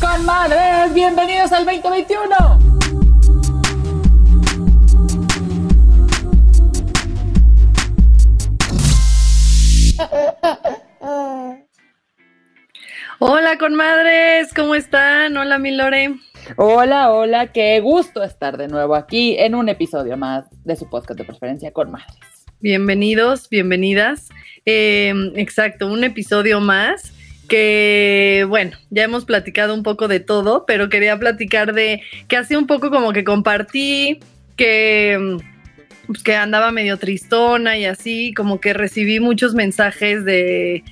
Comadres, bienvenidos al 2021. Hola, conmadres, ¿cómo están? Hola, mi Lore. Hola, hola, qué gusto estar de nuevo aquí en un episodio más de su podcast de preferencia con madres. Bienvenidos, bienvenidas. Eh, exacto, un episodio más que, bueno, ya hemos platicado un poco de todo, pero quería platicar de que hace un poco como que compartí, que, pues, que andaba medio tristona y así, como que recibí muchos mensajes de,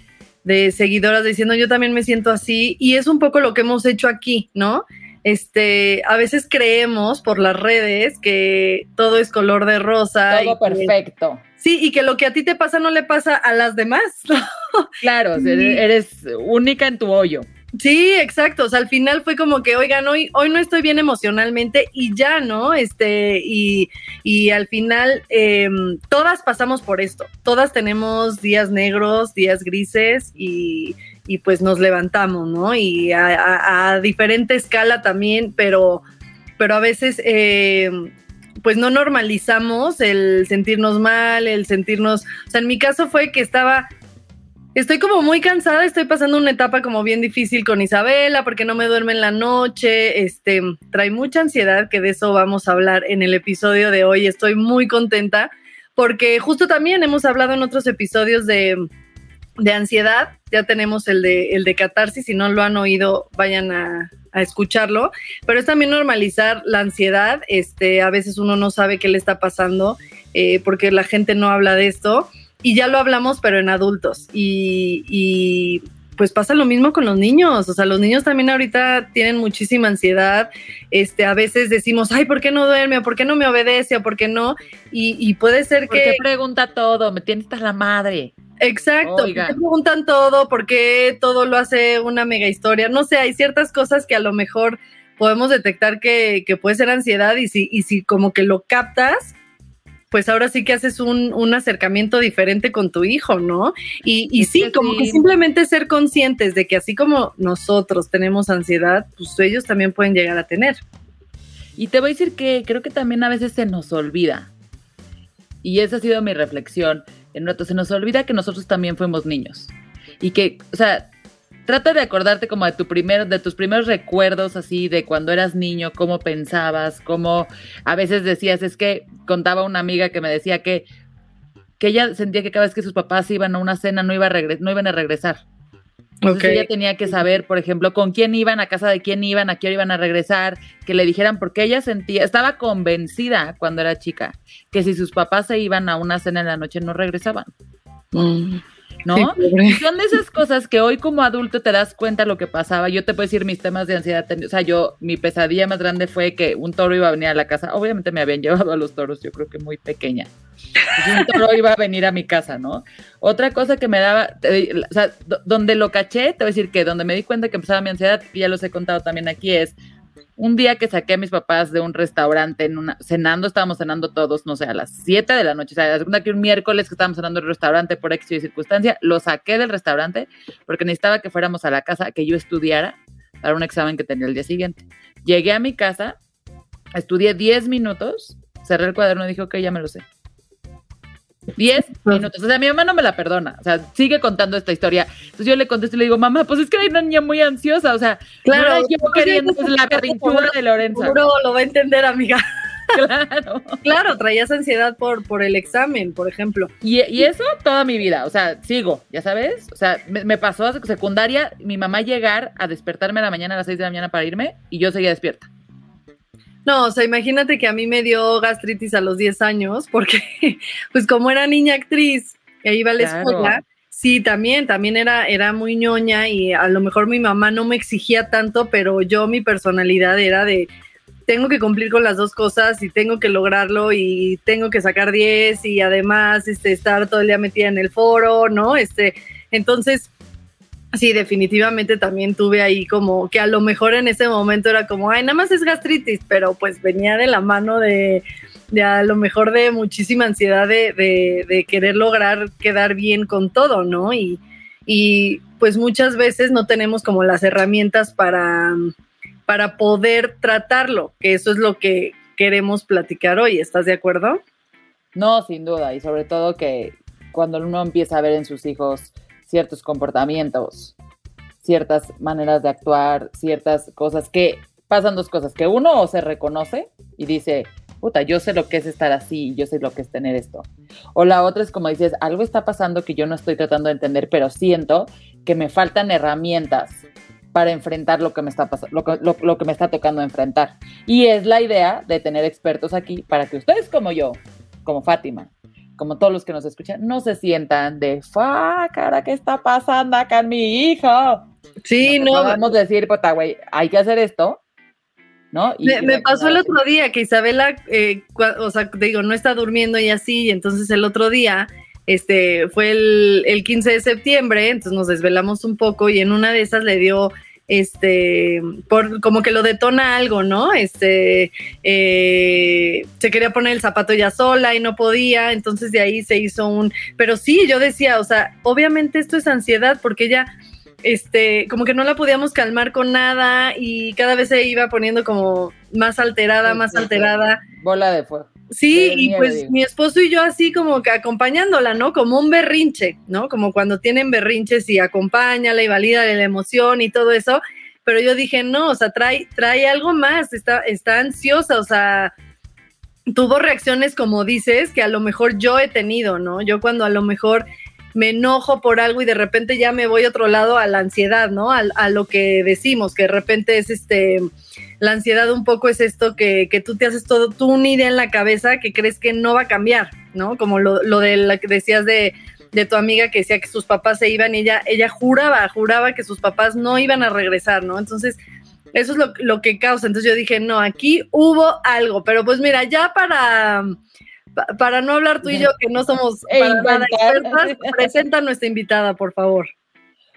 de seguidoras diciendo yo también me siento así y es un poco lo que hemos hecho aquí, ¿no? Este, a veces creemos por las redes que todo es color de rosa. Todo perfecto. Sí, y que lo que a ti te pasa no le pasa a las demás. Claro, eres única en tu hoyo. Sí, exacto. O sea, al final fue como que, oigan, hoy, hoy no estoy bien emocionalmente y ya, ¿no? Este, y, y al final em, todas pasamos por esto. Todas tenemos días negros, días grises y, y pues nos levantamos, ¿no? Y a, a, diferente escala también, pero, pero a veces... Eh, pues no normalizamos el sentirnos mal, el sentirnos, o sea, en mi caso fue que estaba Estoy como muy cansada, estoy pasando una etapa como bien difícil con Isabela porque no me duerme en la noche, este, trae mucha ansiedad, que de eso vamos a hablar en el episodio de hoy. Estoy muy contenta porque justo también hemos hablado en otros episodios de, de ansiedad, ya tenemos el de, el de catarsis, si no lo han oído, vayan a, a escucharlo, pero es también normalizar la ansiedad, este, a veces uno no sabe qué le está pasando eh, porque la gente no habla de esto y ya lo hablamos, pero en adultos. Y, pues pasa lo mismo con los niños. O sea, los niños también ahorita tienen muchísima ansiedad. Este, a veces decimos, ay, ¿por qué no duerme? ¿O por qué no me obedece? ¿O por qué no? Y, puede ser que. pregunta todo? Me tienes la madre. Exacto, te preguntan todo, por qué todo lo hace una mega historia. No sé, hay ciertas cosas que a lo mejor podemos detectar que, que puede ser ansiedad y si, y si como que lo captas, pues ahora sí que haces un, un acercamiento diferente con tu hijo, ¿no? Y, y sí, como que simplemente ser conscientes de que así como nosotros tenemos ansiedad, pues ellos también pueden llegar a tener. Y te voy a decir que creo que también a veces se nos olvida. Y esa ha sido mi reflexión. En rato se nos olvida que nosotros también fuimos niños. Y que, o sea, trata de acordarte como de tu primer, de tus primeros recuerdos así de cuando eras niño, cómo pensabas, cómo a veces decías, es que contaba una amiga que me decía que, que ella sentía que cada vez que sus papás iban a una cena no, iba a no iban a regresar. Entonces ella tenía que saber, por ejemplo, con quién iban, a casa de quién iban, a qué hora iban a regresar, que le dijeran, porque ella sentía, estaba convencida cuando era chica, que si sus papás se iban a una cena en la noche no regresaban. Mm. ¿No? son de esas cosas que hoy como adulto te das cuenta lo que pasaba. Yo te puedo decir mis temas de ansiedad. O sea, yo, mi pesadilla más grande fue que un toro iba a venir a la casa. Obviamente me habían llevado a los toros, yo creo que muy pequeña. un toro iba a venir a mi casa, ¿no? Otra cosa que me daba, o sea, donde lo caché, te voy a decir que donde me di cuenta que empezaba mi ansiedad, y ya los he contado también aquí, es un día que saqué a mis papás de un restaurante en una, cenando, estábamos cenando todos, no sé, a las 7 de la noche, o sea, la segunda que un miércoles que estábamos cenando en el restaurante por X y circunstancia, lo saqué del restaurante porque necesitaba que fuéramos a la casa, que yo estudiara para un examen que tenía el día siguiente. Llegué a mi casa, estudié 10 minutos, cerré el cuaderno y dije, ok, ya me lo sé. 10 minutos. O sea, mi mamá no me la perdona. O sea, sigue contando esta historia. Entonces yo le contesto y le digo, mamá, pues es que hay una niña muy ansiosa. O sea, claro, yo queriendo la berrinchuda de Lorenzo. Seguro lo va a entender, amiga. Claro. claro, traías ansiedad por, por el examen, por ejemplo. Y, y, eso toda mi vida, o sea, sigo, ya sabes. O sea, me, me pasó a secundaria, mi mamá llegar a despertarme a la mañana a las 6 de la mañana para irme y yo seguía despierta. No, o sea, imagínate que a mí me dio gastritis a los 10 años, porque pues como era niña actriz e iba a la escuela, sí, también, también era, era muy ñoña y a lo mejor mi mamá no me exigía tanto, pero yo mi personalidad era de, tengo que cumplir con las dos cosas y tengo que lograrlo y tengo que sacar 10 y además este, estar todo el día metida en el foro, ¿no? Este, entonces, sí, definitivamente también tuve ahí como que a lo mejor en ese momento era como, ay, nada más es gastritis, pero pues venía de la mano de, a lo mejor de muchísima ansiedad de, de, de querer lograr quedar bien con todo, ¿no? Y, y pues muchas veces no tenemos como las herramientas para para poder tratarlo, que eso es lo que queremos platicar hoy. ¿Estás de acuerdo? No, sin duda, y sobre todo que cuando uno empieza a ver en sus hijos ciertos comportamientos, ciertas maneras de actuar, ciertas cosas que pasan dos cosas, que uno o se reconoce y dice, puta, yo sé lo que es estar así, yo sé lo que es tener esto. O la otra es como dices, algo está pasando que yo no estoy tratando de entender, pero siento que me faltan herramientas para enfrentar lo que me está pasando, lo, que me está tocando enfrentar. Y es la idea de tener expertos aquí para que ustedes como yo, como Fátima, como todos los que nos escuchan, no se sientan de, ¡fa, cara, qué está pasando acá en mi hijo! Sí, no. Podemos decir, puta, güey, hay que hacer esto, ¿no? me, pasó el otro día que Isabela, eh, o sea, digo, no está durmiendo y así, y entonces el otro día, este, fue el, el 15 de septiembre, entonces nos desvelamos un poco y en una de esas le dio este, por, como que lo detona algo, ¿no? Este, eh, se quería poner el zapato ya sola y no podía, entonces de ahí se hizo un, pero sí, yo decía, o sea, obviamente esto es ansiedad porque ella, este, como que no la podíamos calmar con nada y cada vez se iba poniendo como más alterada, más alterada. Bola de fuego. Sí, y pues mi esposo y yo así como que acompañándola, ¿no? Como un berrinche, ¿no? Como cuando tienen berrinches y acompáñala y valida la emoción y todo eso. Pero yo dije, no, o sea, trae, trae algo más, está, está ansiosa, o sea, tuvo reacciones como dices, que a lo mejor yo he tenido, ¿no? Yo cuando a lo mejor me enojo por algo y de repente ya me voy a otro lado a la ansiedad, ¿no? A, a lo que decimos, que de repente es este la ansiedad un poco es esto que, que, tú te haces todo, tú una idea en la cabeza que crees que no va a cambiar, ¿no? Como lo, lo de la que decías de, de, tu amiga que decía que sus papás se iban y ella, ella juraba, juraba que sus papás no iban a regresar, ¿no? Entonces, eso es lo, lo que causa. Entonces yo dije, no, aquí hubo algo, pero pues mira, ya para para no hablar tú y yo que no somos para nada expertas, presenta a nuestra invitada, por favor.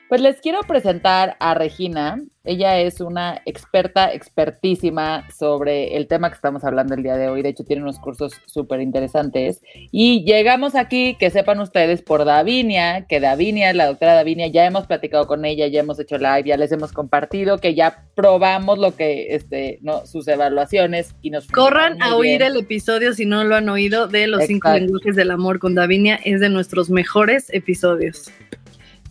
Pues les quiero presentar a Regina. Ella es una experta, expertísima sobre el tema que estamos hablando el día de hoy. De hecho, tiene unos cursos súper interesantes. Y llegamos aquí, que sepan ustedes, por Davinia, que Davinia, la doctora Davinia, ya hemos platicado con ella, ya hemos hecho live, ya les hemos compartido, que ya probamos lo que, este, no, sus evaluaciones y nos... Corran a oír el episodio si no lo han oído de los cinco lenguajes del amor con Davinia. Es de nuestros mejores episodios.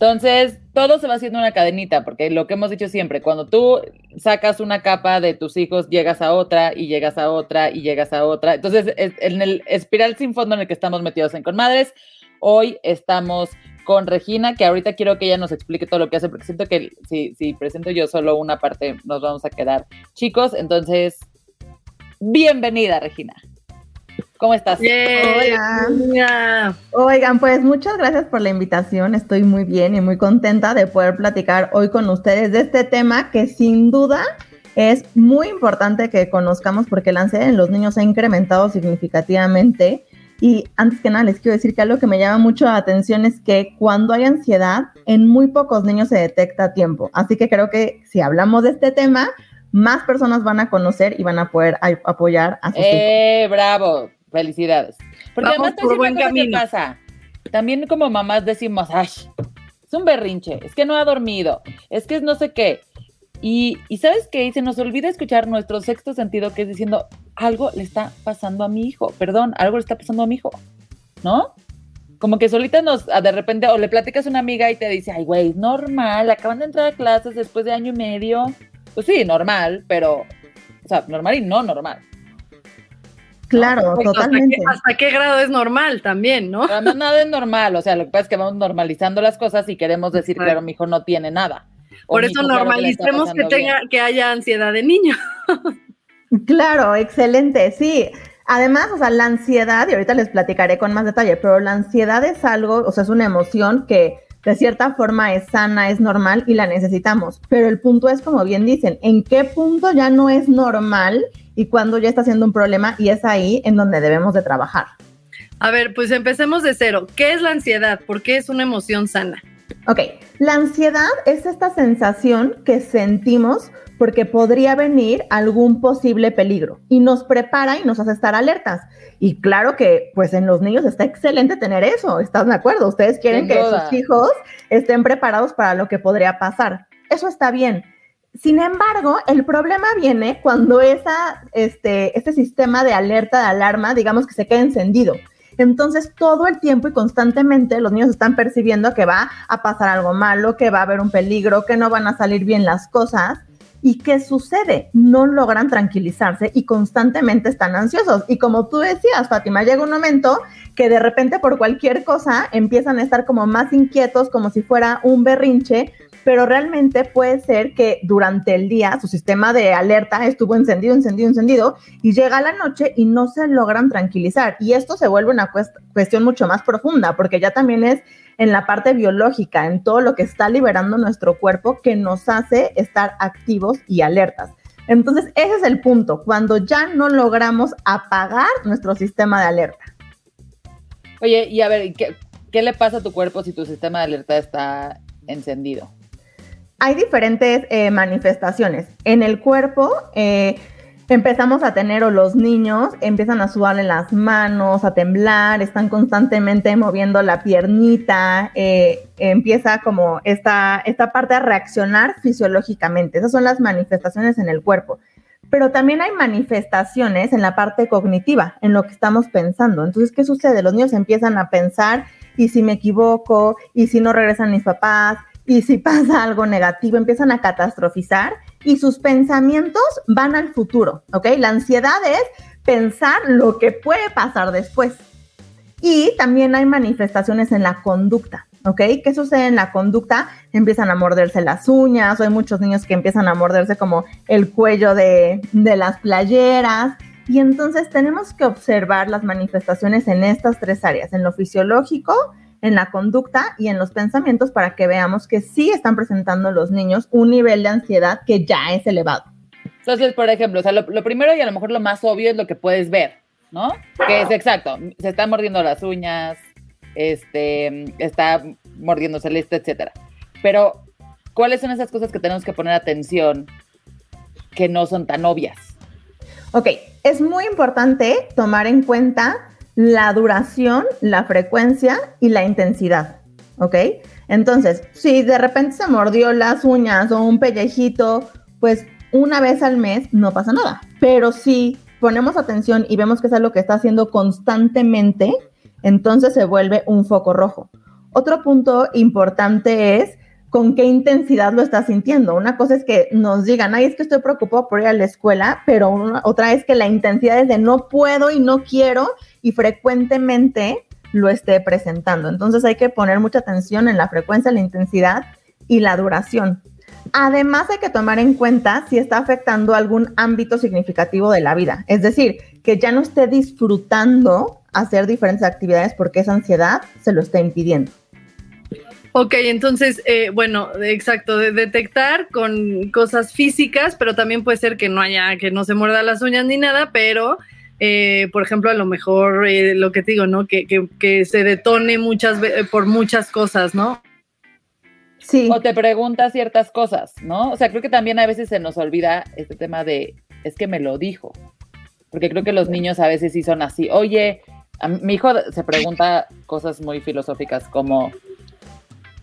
Entonces, todo se va haciendo una cadenita, porque lo que hemos dicho siempre, cuando tú sacas una capa de tus hijos, llegas a otra y llegas a otra y llegas a otra. Entonces, en el espiral sin fondo en el que estamos metidos en Conmadres, hoy estamos con Regina, que ahorita quiero que ella nos explique todo lo que hace, porque siento que si, si presento yo solo una parte, nos vamos a quedar chicos. Entonces, bienvenida, Regina. ¿Cómo estás? Hola. Oigan, pues muchas gracias por la invitación. Estoy muy bien y muy contenta de poder platicar hoy con ustedes de este tema que sin duda es muy importante que conozcamos porque la ansiedad en los niños ha incrementado significativamente. Y antes que nada, les quiero decir que algo que me llama mucho la atención es que cuando hay ansiedad, en muy pocos niños se detecta a tiempo. Así que creo que si hablamos de este tema, más personas van a conocer y van a poder apoyar a sus ¡Eh, bravo! Felicidades. Porque además por buen camino. pasa. También como mamás decimos, ay, es un berrinche, es que no ha dormido, es que es no sé qué. Y, y sabes qué, se nos olvida escuchar nuestro sexto sentido que es diciendo, algo le está pasando a mi hijo, perdón, algo le está pasando a mi hijo, ¿no? Como que solita nos, de repente, o le platicas a una amiga y te dice, ay, güey, normal, acaban de entrar a clases después de año y medio. Pues sí, normal, pero, o sea, normal y no normal. Claro, totalmente. Hasta qué, grado es normal también, ¿no? Nada es normal, o sea, lo que pasa es que vamos normalizando las cosas y queremos decir, claro, mi hijo no tiene nada. Por eso normalicemos que, tenga, que haya ansiedad de niño. Claro, excelente, sí. Además, o sea, la ansiedad, y ahorita les platicaré con más detalle, pero la ansiedad es algo, o sea, es una emoción que de cierta forma es sana, es normal y la necesitamos. Pero el punto es, como bien dicen, ¿en qué punto ya no es normal y cuándo ya está siendo un problema? Y es ahí en donde debemos de trabajar. A ver, pues empecemos de cero. ¿Qué es la ansiedad? ¿Por qué es una emoción sana? Ok, la ansiedad es esta sensación que sentimos porque podría venir algún posible peligro y nos prepara y nos hace estar alertas. Y claro que pues en los niños está excelente tener eso, ¿estás de acuerdo? Ustedes quieren que sus hijos estén preparados para lo que podría pasar. Eso está bien. Sin embargo, el problema viene cuando esa, este, este sistema de alerta, de alarma, digamos que se queda encendido. Entonces, todo el tiempo y constantemente los niños están percibiendo que va a pasar algo malo, que va a haber un peligro, que no van a salir bien las cosas. ¿Y qué sucede? No logran tranquilizarse y constantemente están ansiosos. Y como tú decías, Fátima, llega un momento que de repente por cualquier cosa empiezan a estar como más inquietos, como si fuera un berrinche, pero realmente puede ser que durante el día su sistema de alerta estuvo encendido, encendido, encendido, y llega la noche y no se logran tranquilizar. Y esto se vuelve una cuestión mucho más profunda, porque ya también es en la parte biológica, en todo lo que está liberando nuestro cuerpo que nos hace estar activos y alertas. Entonces, ese es el punto, cuando ya no logramos apagar nuestro sistema de alerta. Oye, y a ver, ¿qué, qué le pasa a tu cuerpo si tu sistema de alerta está encendido? Hay diferentes eh, manifestaciones. En el cuerpo eh, empezamos a tener, o los niños empiezan a sudarle las manos, a temblar, están constantemente moviendo la piernita, eh, empieza como esta, esta parte a reaccionar fisiológicamente. Esas son las manifestaciones en el cuerpo. Pero también hay manifestaciones en la parte cognitiva, en lo que estamos pensando. Entonces, ¿qué sucede? Los niños empiezan a pensar, ¿y si me equivoco? ¿Y si no regresan mis papás? Y si pasa algo negativo, empiezan a catastrofizar y sus pensamientos van al futuro, ¿ok? La ansiedad es pensar lo que puede pasar después. Y también hay manifestaciones en la conducta, ¿ok? ¿Qué sucede en la conducta? Empiezan a morderse las uñas, hay muchos niños que empiezan a morderse como el cuello de las playeras. Y entonces tenemos que observar las manifestaciones en estas tres áreas, en lo fisiológico, en la conducta y en los pensamientos para que veamos que sí están presentando los niños un nivel de ansiedad que ya es elevado. Entonces, por ejemplo, o sea, lo, primero y a lo mejor lo más obvio es lo que puedes ver, ¿no? Que es exacto, se está mordiendo las uñas, este, está mordiéndose el este, etcétera. Pero, ¿cuáles son esas cosas que tenemos que poner atención que no son tan obvias? Ok, es muy importante tomar en cuenta la duración, la frecuencia y la intensidad, ¿ok? Entonces, si de repente se mordió las uñas o un pellejito, pues una vez al mes no pasa nada. Pero si ponemos atención y vemos que es algo que está haciendo constantemente, entonces se vuelve un foco rojo. Otro punto importante es con qué intensidad lo estás sintiendo. Una cosa es que nos digan, ay, es que estoy preocupado por ir a la escuela, pero otra es que la intensidad es de no puedo y no quiero y frecuentemente lo esté presentando. Entonces hay que poner mucha atención en la frecuencia, la intensidad y la duración. Además hay que tomar en cuenta si está afectando algún ámbito significativo de la vida. Es decir, que ya no esté disfrutando hacer diferentes actividades porque esa ansiedad se lo está impidiendo. Ok, entonces, eh, bueno, exacto, de detectar con cosas físicas, pero también puede ser que no haya, que no se muerda las uñas ni nada, pero, eh, por ejemplo, a lo mejor eh, lo que te digo, ¿no? Que, que, se detone muchas por muchas cosas, ¿no? Sí. O te pregunta ciertas cosas, ¿no? O sea, creo que también a veces se nos olvida este tema de, es que me lo dijo, porque creo que los niños a veces sí son así, oye, mi hijo se pregunta cosas muy filosóficas como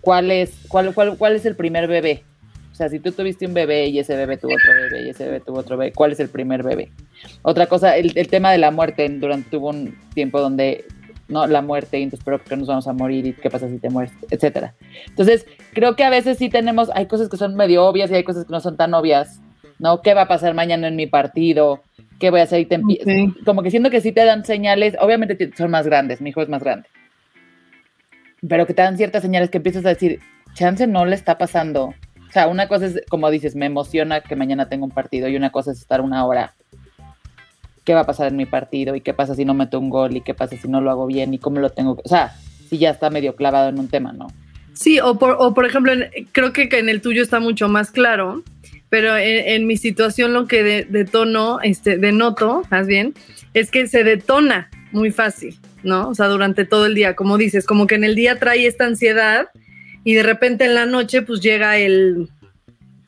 cuál es, cuál, cuál, cuál es el primer bebé. O sea, si tú tuviste un bebé y ese bebé tuvo otro bebé y ese bebé tuvo otro bebé, ¿cuál es el primer bebé? Otra cosa, el, tema de la muerte, durante tuvo un tiempo donde no la muerte, y entonces pero que nos vamos a morir y qué pasa si te mueres, etcétera. Entonces, creo que a veces sí tenemos, hay cosas que son medio obvias y hay cosas que no son tan obvias, ¿no? ¿Qué va a pasar mañana en mi partido? ¿Qué voy a hacer? Y te Como que siento que sí te dan señales, obviamente son más grandes, mi hijo es más grande, pero que te dan ciertas señales que empiezas a decir, chance no le está pasando. O sea, una cosa es, como dices, me emociona que mañana tenga un partido y una cosa es estar una hora qué va a pasar en mi partido y qué pasa si no meto un gol y qué pasa si no lo hago bien y cómo lo tengo, o sea, si ya está medio clavado en un tema, ¿no? Sí, o por, o por ejemplo, creo que en el tuyo está mucho más claro, pero en, mi situación lo que de, detono, este, denoto, más bien, es que se detona muy fácil, ¿no? O sea, durante todo el día, como dices, como que en el día trae esta ansiedad y de repente en la noche pues llega el,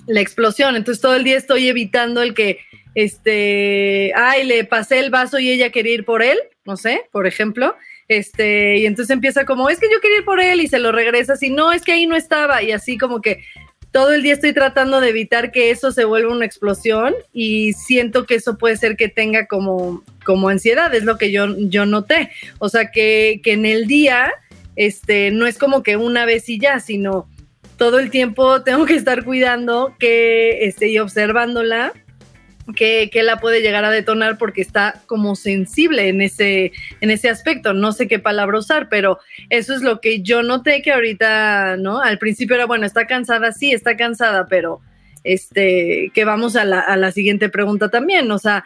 la explosión. Entonces todo el día estoy evitando el que, este, ay, le pasé el vaso y ella quería ir por él, no sé, por ejemplo. Este, y entonces empieza como, es que yo quería ir por él y se lo regresa así, no, es que ahí no estaba y así como que todo el día estoy tratando de evitar que eso se vuelva una explosión y siento que eso puede ser que tenga como, como ansiedad, es lo que yo, yo noté. O sea, que, que en el día, este, no es como que una vez y ya, sino todo el tiempo tengo que estar cuidando que, este, y observándola que, la puede llegar a detonar porque está como sensible en ese, en ese aspecto. No sé qué palabra usar, pero eso es lo que yo noté que ahorita, ¿no? Al principio era, bueno, está cansada, sí, está cansada, pero este, que vamos a la, a la siguiente pregunta también, o sea,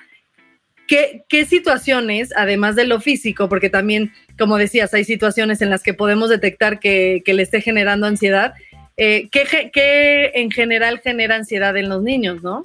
¿qué, ¿qué situaciones, además de lo físico, porque también, como decías, hay situaciones en las que podemos detectar que, que le esté generando ansiedad, eh, ¿qué, ¿qué en general genera ansiedad en los niños, no?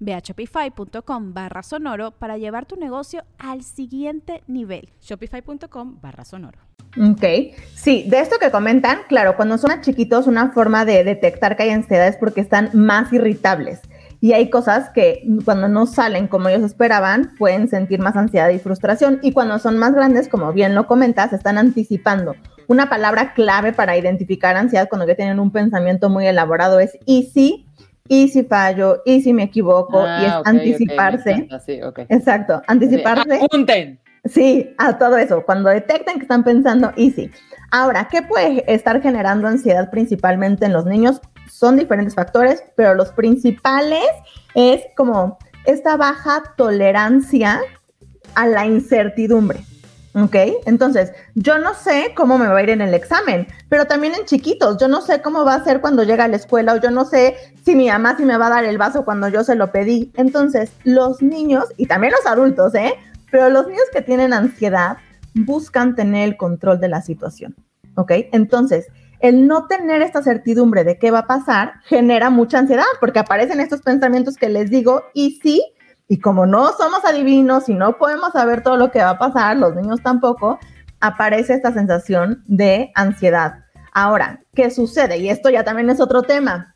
Ve a shopify.com barra sonoro para llevar tu negocio al siguiente nivel. Shopify.com barra sonoro. Ok, sí, de esto que comentan, claro, cuando son chiquitos una forma de detectar que hay ansiedad es porque están más irritables y hay cosas que cuando no salen como ellos esperaban pueden sentir más ansiedad y frustración y cuando son más grandes, como bien lo comentas, están anticipando. Una palabra clave para identificar ansiedad cuando ya tienen un pensamiento muy elaborado es easy y si fallo, y si me equivoco, y es ah, anticiparse. Exacto, anticiparse. Apunten. Sí, a todo eso, cuando detecten que están pensando, y sí. Ahora, ¿qué puede estar generando ansiedad principalmente en los niños? Son diferentes factores, pero los principales es como esta baja tolerancia a la incertidumbre. ¿Ok? Entonces, yo no sé cómo me va a ir en el examen, pero también en chiquitos, yo no sé cómo va a ser cuando llega a la escuela o yo no sé si mi mamá sí me va a dar el vaso cuando yo se lo pedí. Entonces, los niños y también los adultos, ¿eh? Pero los niños que tienen ansiedad buscan tener el control de la situación. ¿Ok? Entonces, el no tener esta certidumbre de qué va a pasar genera mucha ansiedad porque aparecen estos pensamientos que les digo y sí, y como no somos adivinos y no podemos saber todo lo que va a pasar, los niños tampoco, aparece esta sensación de ansiedad. Ahora, ¿qué sucede? Y esto ya también es otro tema,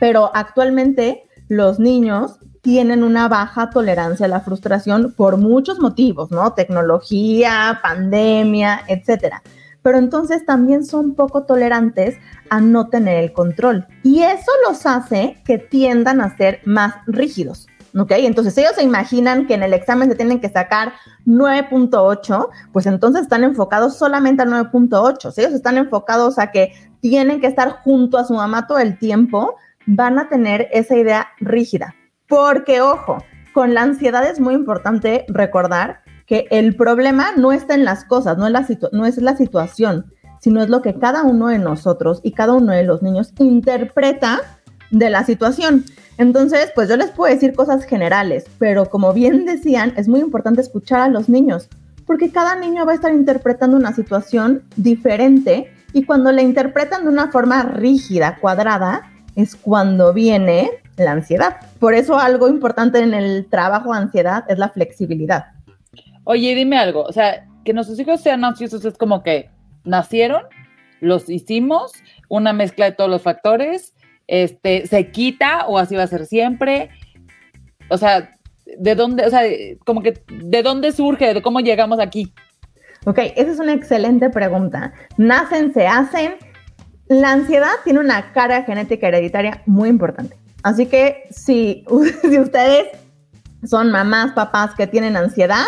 pero actualmente los niños tienen una baja tolerancia a la frustración por muchos motivos, ¿no? Tecnología, pandemia, etcétera. Pero entonces también son poco tolerantes a no tener el control. Y eso los hace que tiendan a ser más rígidos. ¿Ok? Entonces ellos se imaginan que en el examen se tienen que sacar 9.8, pues entonces están enfocados solamente al 9.8. Si ellos están enfocados a que tienen que estar junto a su mamá todo el tiempo, van a tener esa idea rígida. Porque, ojo, con la ansiedad es muy importante recordar que el problema no está en las cosas, no es la, no es la situación, sino es lo que cada uno de nosotros y cada uno de los niños interpreta de la situación. Entonces, pues yo les puedo decir cosas generales, pero como bien decían, es muy importante escuchar a los niños, porque cada niño va a estar interpretando una situación diferente y cuando la interpretan de una forma rígida, cuadrada, es cuando viene la ansiedad. Por eso algo importante en el trabajo de ansiedad es la flexibilidad. Oye, dime algo, o sea, que nuestros hijos sean ansiosos es como que nacieron los hicimos, una mezcla de todos los factores, este, se quita o así va a ser siempre. O sea, ¿de dónde, o sea, como que, ¿de dónde surge? ¿De cómo llegamos aquí? Ok, esa es una excelente pregunta. Nacen, se hacen. La ansiedad tiene una carga genética hereditaria muy importante. Así que si, si ustedes son mamás, papás que tienen ansiedad,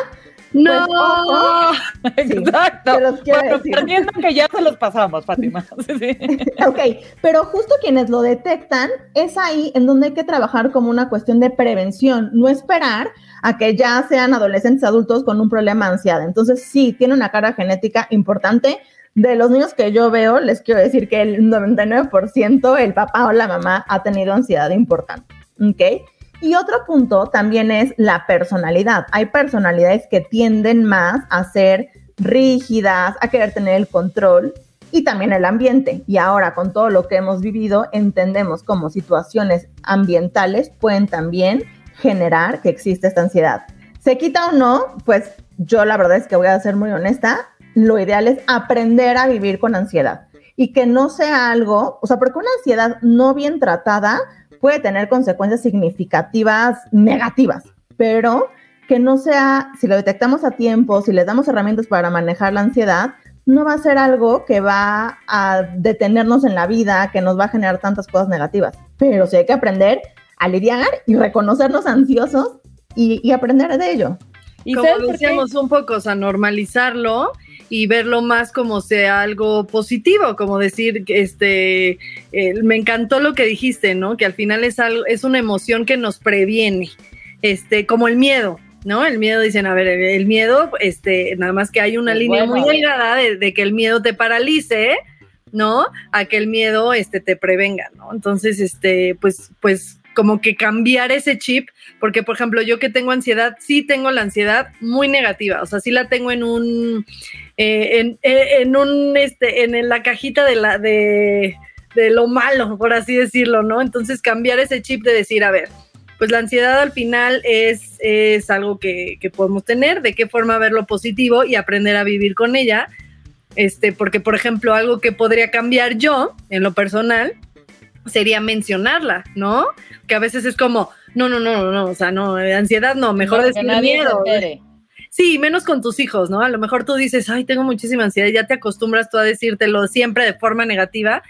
no, pues, exacto. bueno, perdiendo que ya se los pasamos, Fátima. ok, pero justo quienes lo detectan, es ahí en donde hay que trabajar como una cuestión de prevención, no esperar a que ya sean adolescentes adultos con un problema de ansiedad. Entonces, sí, tiene una carga genética importante. De los niños que yo veo, les quiero decir que el 99% el papá o la mamá ha tenido ansiedad importante. ¿Ok? Y otro punto también es la personalidad. Hay personalidades que tienden más a ser rígidas, a querer tener el control y también el ambiente. Y ahora con todo lo que hemos vivido, entendemos cómo situaciones ambientales pueden también generar que existe esta ansiedad. ¿Se quita o no? Pues yo la verdad es que voy a ser muy honesta. Lo ideal es aprender a vivir con ansiedad y que no sea algo, o sea, porque una ansiedad no bien tratada puede tener consecuencias significativas negativas, pero que no sea, si lo detectamos a tiempo, si le damos herramientas para manejar la ansiedad, no va a ser algo que va a detenernos en la vida, que nos va a generar tantas cosas negativas. Pero sí hay que aprender a lidiar y reconocernos ansiosos y, aprender de ello. Y como decíamos un poco, o sea, normalizarlo y verlo más como sea algo positivo, como decir, este, me encantó lo que dijiste, ¿no? Que al final es algo, es una emoción que nos previene, este, como el miedo, ¿no? El miedo, dicen, a ver, el, miedo, este, nada más que hay una línea muy delgada de, que el miedo te paralice, ¿no? A que el miedo, este, te prevenga, ¿no? Entonces, este, pues, pues, como que cambiar ese chip, porque por ejemplo, yo que tengo ansiedad, sí tengo la ansiedad muy negativa, o sea, sí la tengo en un, eh, eh, en, un, este, en la cajita de la, de, lo malo, por así decirlo, ¿no? Entonces cambiar ese chip de decir, a ver, pues la ansiedad al final es, es algo que, que, podemos tener, de qué forma verlo positivo y aprender a vivir con ella. Este, porque, por ejemplo, algo que podría cambiar yo en lo personal sería mencionarla, ¿no? Que a veces es como, no, no, no, no, o sea, no, ansiedad no, mejor decir miedo. Sí, menos con tus hijos, ¿no? A lo mejor tú dices, ay, tengo muchísima ansiedad, ya te acostumbras tú a decírtelo siempre de forma negativa.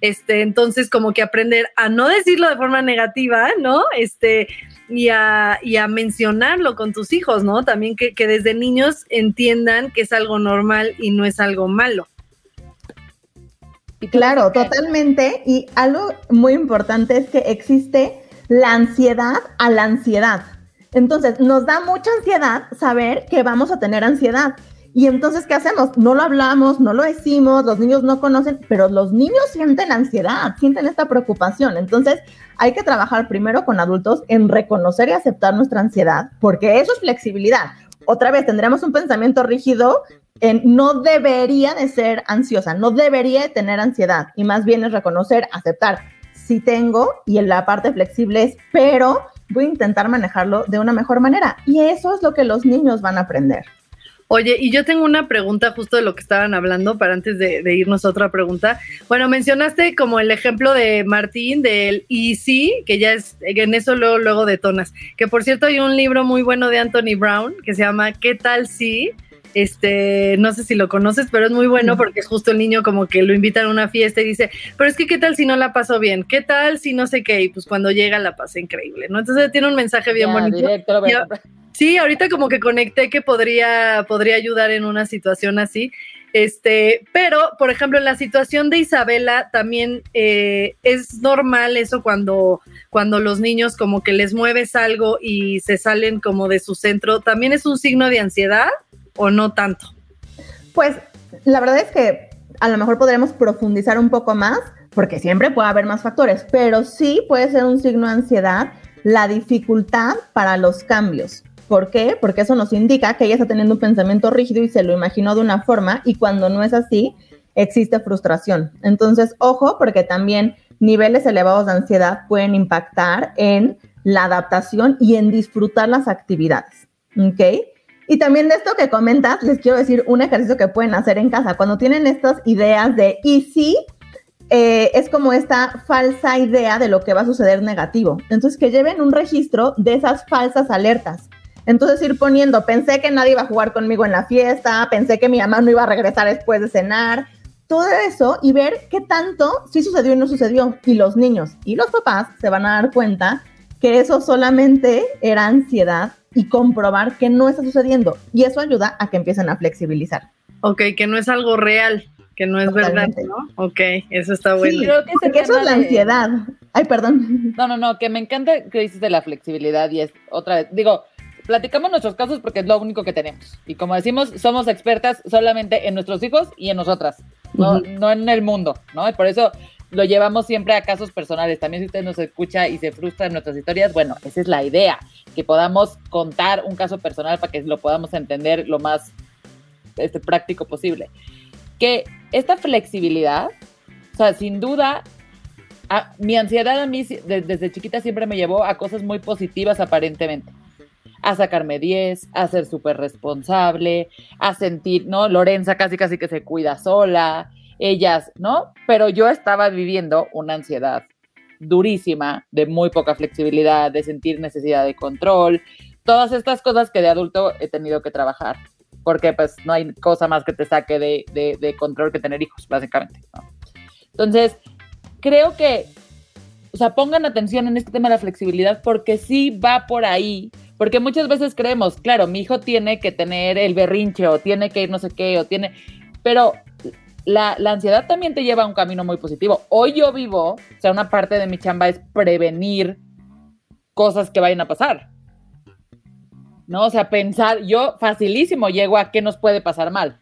Este, entonces, como que aprender a no decirlo de forma negativa, ¿no? Este, y a, y a mencionarlo con tus hijos, ¿no? También que, que desde niños entiendan que es algo normal y no es algo malo. Claro, totalmente. Y algo muy importante es que existe la ansiedad a la ansiedad. Entonces, nos da mucha ansiedad saber que vamos a tener ansiedad. Y entonces, ¿qué hacemos? No lo hablamos, no lo decimos, los niños no conocen, pero los niños sienten ansiedad, sienten esta preocupación. Entonces, hay que trabajar primero con adultos en reconocer y aceptar nuestra ansiedad, porque eso es flexibilidad. Otra vez, tendremos un pensamiento rígido en no debería de ser ansiosa, no debería de tener ansiedad, y más bien es reconocer, aceptar, si tengo, y en la parte flexible es, pero voy a intentar manejarlo de una mejor manera. Y eso es lo que los niños van a aprender. Oye, y yo tengo una pregunta justo de lo que estaban hablando para antes de, irnos a otra pregunta. Bueno, mencionaste como el ejemplo de Martín del Easy, que ya es, en eso luego, luego detonas. Que por cierto hay un libro muy bueno de Anthony Brown que se llama ¿Qué tal si? Este, no sé si lo conoces, pero es muy bueno porque es justo el niño como que lo invitan a una fiesta y dice, pero es que qué tal si no la pasó bien, qué tal si no sé qué, y pues cuando llega la pasa increíble, ¿no? Entonces tiene un mensaje bien bonito. sí, ahorita como que conecté que podría, podría ayudar en una situación así. Este, pero, por ejemplo, en la situación de Isabela también eh, es normal eso cuando, cuando los niños como que les mueves algo y se salen como de su centro, también es un signo de ansiedad o no tanto? Pues la verdad es que a lo mejor podremos profundizar un poco más, porque siempre puede haber más factores, pero sí puede ser un signo de ansiedad la dificultad para los cambios. ¿Por qué? Porque eso nos indica que ella está teniendo un pensamiento rígido y se lo imaginó de una forma y cuando no es así, existe frustración. Entonces, ojo, porque también niveles elevados de ansiedad pueden impactar en la adaptación y en disfrutar las actividades. ¿Ok? Y también de esto que comentas, les quiero decir un ejercicio que pueden hacer en casa. Cuando tienen estas ideas de y si, eh, es como esta falsa idea de lo que va a suceder negativo. Entonces, que lleven un registro de esas falsas alertas. Entonces, ir poniendo, pensé que nadie iba a jugar conmigo en la fiesta, pensé que mi mamá no iba a regresar después de cenar, todo eso y ver qué tanto sí sucedió y no sucedió. Y los niños y los papás se van a dar cuenta que eso solamente era ansiedad y comprobar que no está sucediendo. Y eso ayuda a que empiecen a flexibilizar. Ok, que no es algo real, que no es verdad, ¿no? Ok, eso está bueno. Sí, creo que eso es la ansiedad. Ay, perdón. No, no, no, que me encanta que dices de la flexibilidad y es otra vez, digo, platicamos nuestros casos porque es lo único que tenemos. Y como decimos, somos expertas solamente en nuestros hijos y en nosotras, no, no en el mundo, ¿no? Y por eso lo llevamos siempre a casos personales. También si usted nos escucha y se frustra en nuestras historias, bueno, esa es la idea, que podamos contar un caso personal para que lo podamos entender lo más este, práctico posible. Que esta flexibilidad, o sea, sin duda, mi ansiedad a mí desde chiquita siempre me llevó a cosas muy positivas aparentemente. A sacarme 10, a ser súper responsable, a sentir, ¿no? Lorenza casi casi que se cuida sola, ellas, ¿no? Pero yo estaba viviendo una ansiedad durísima, de muy poca flexibilidad, de sentir necesidad de control, todas estas cosas que de adulto he tenido que trabajar, porque pues no hay cosa más que te saque de, control que tener hijos, básicamente. Entonces, creo que, o sea, pongan atención en este tema de la flexibilidad porque sí va por ahí, porque muchas veces creemos, claro, mi hijo tiene que tener el berrinche o tiene que ir no sé qué o tiene, pero la, ansiedad también te lleva a un camino muy positivo. Hoy yo vivo, o sea, una parte de mi chamba es prevenir cosas que vayan a pasar. ¿No? O sea, pensar, yo facilísimo llego a qué nos puede pasar mal.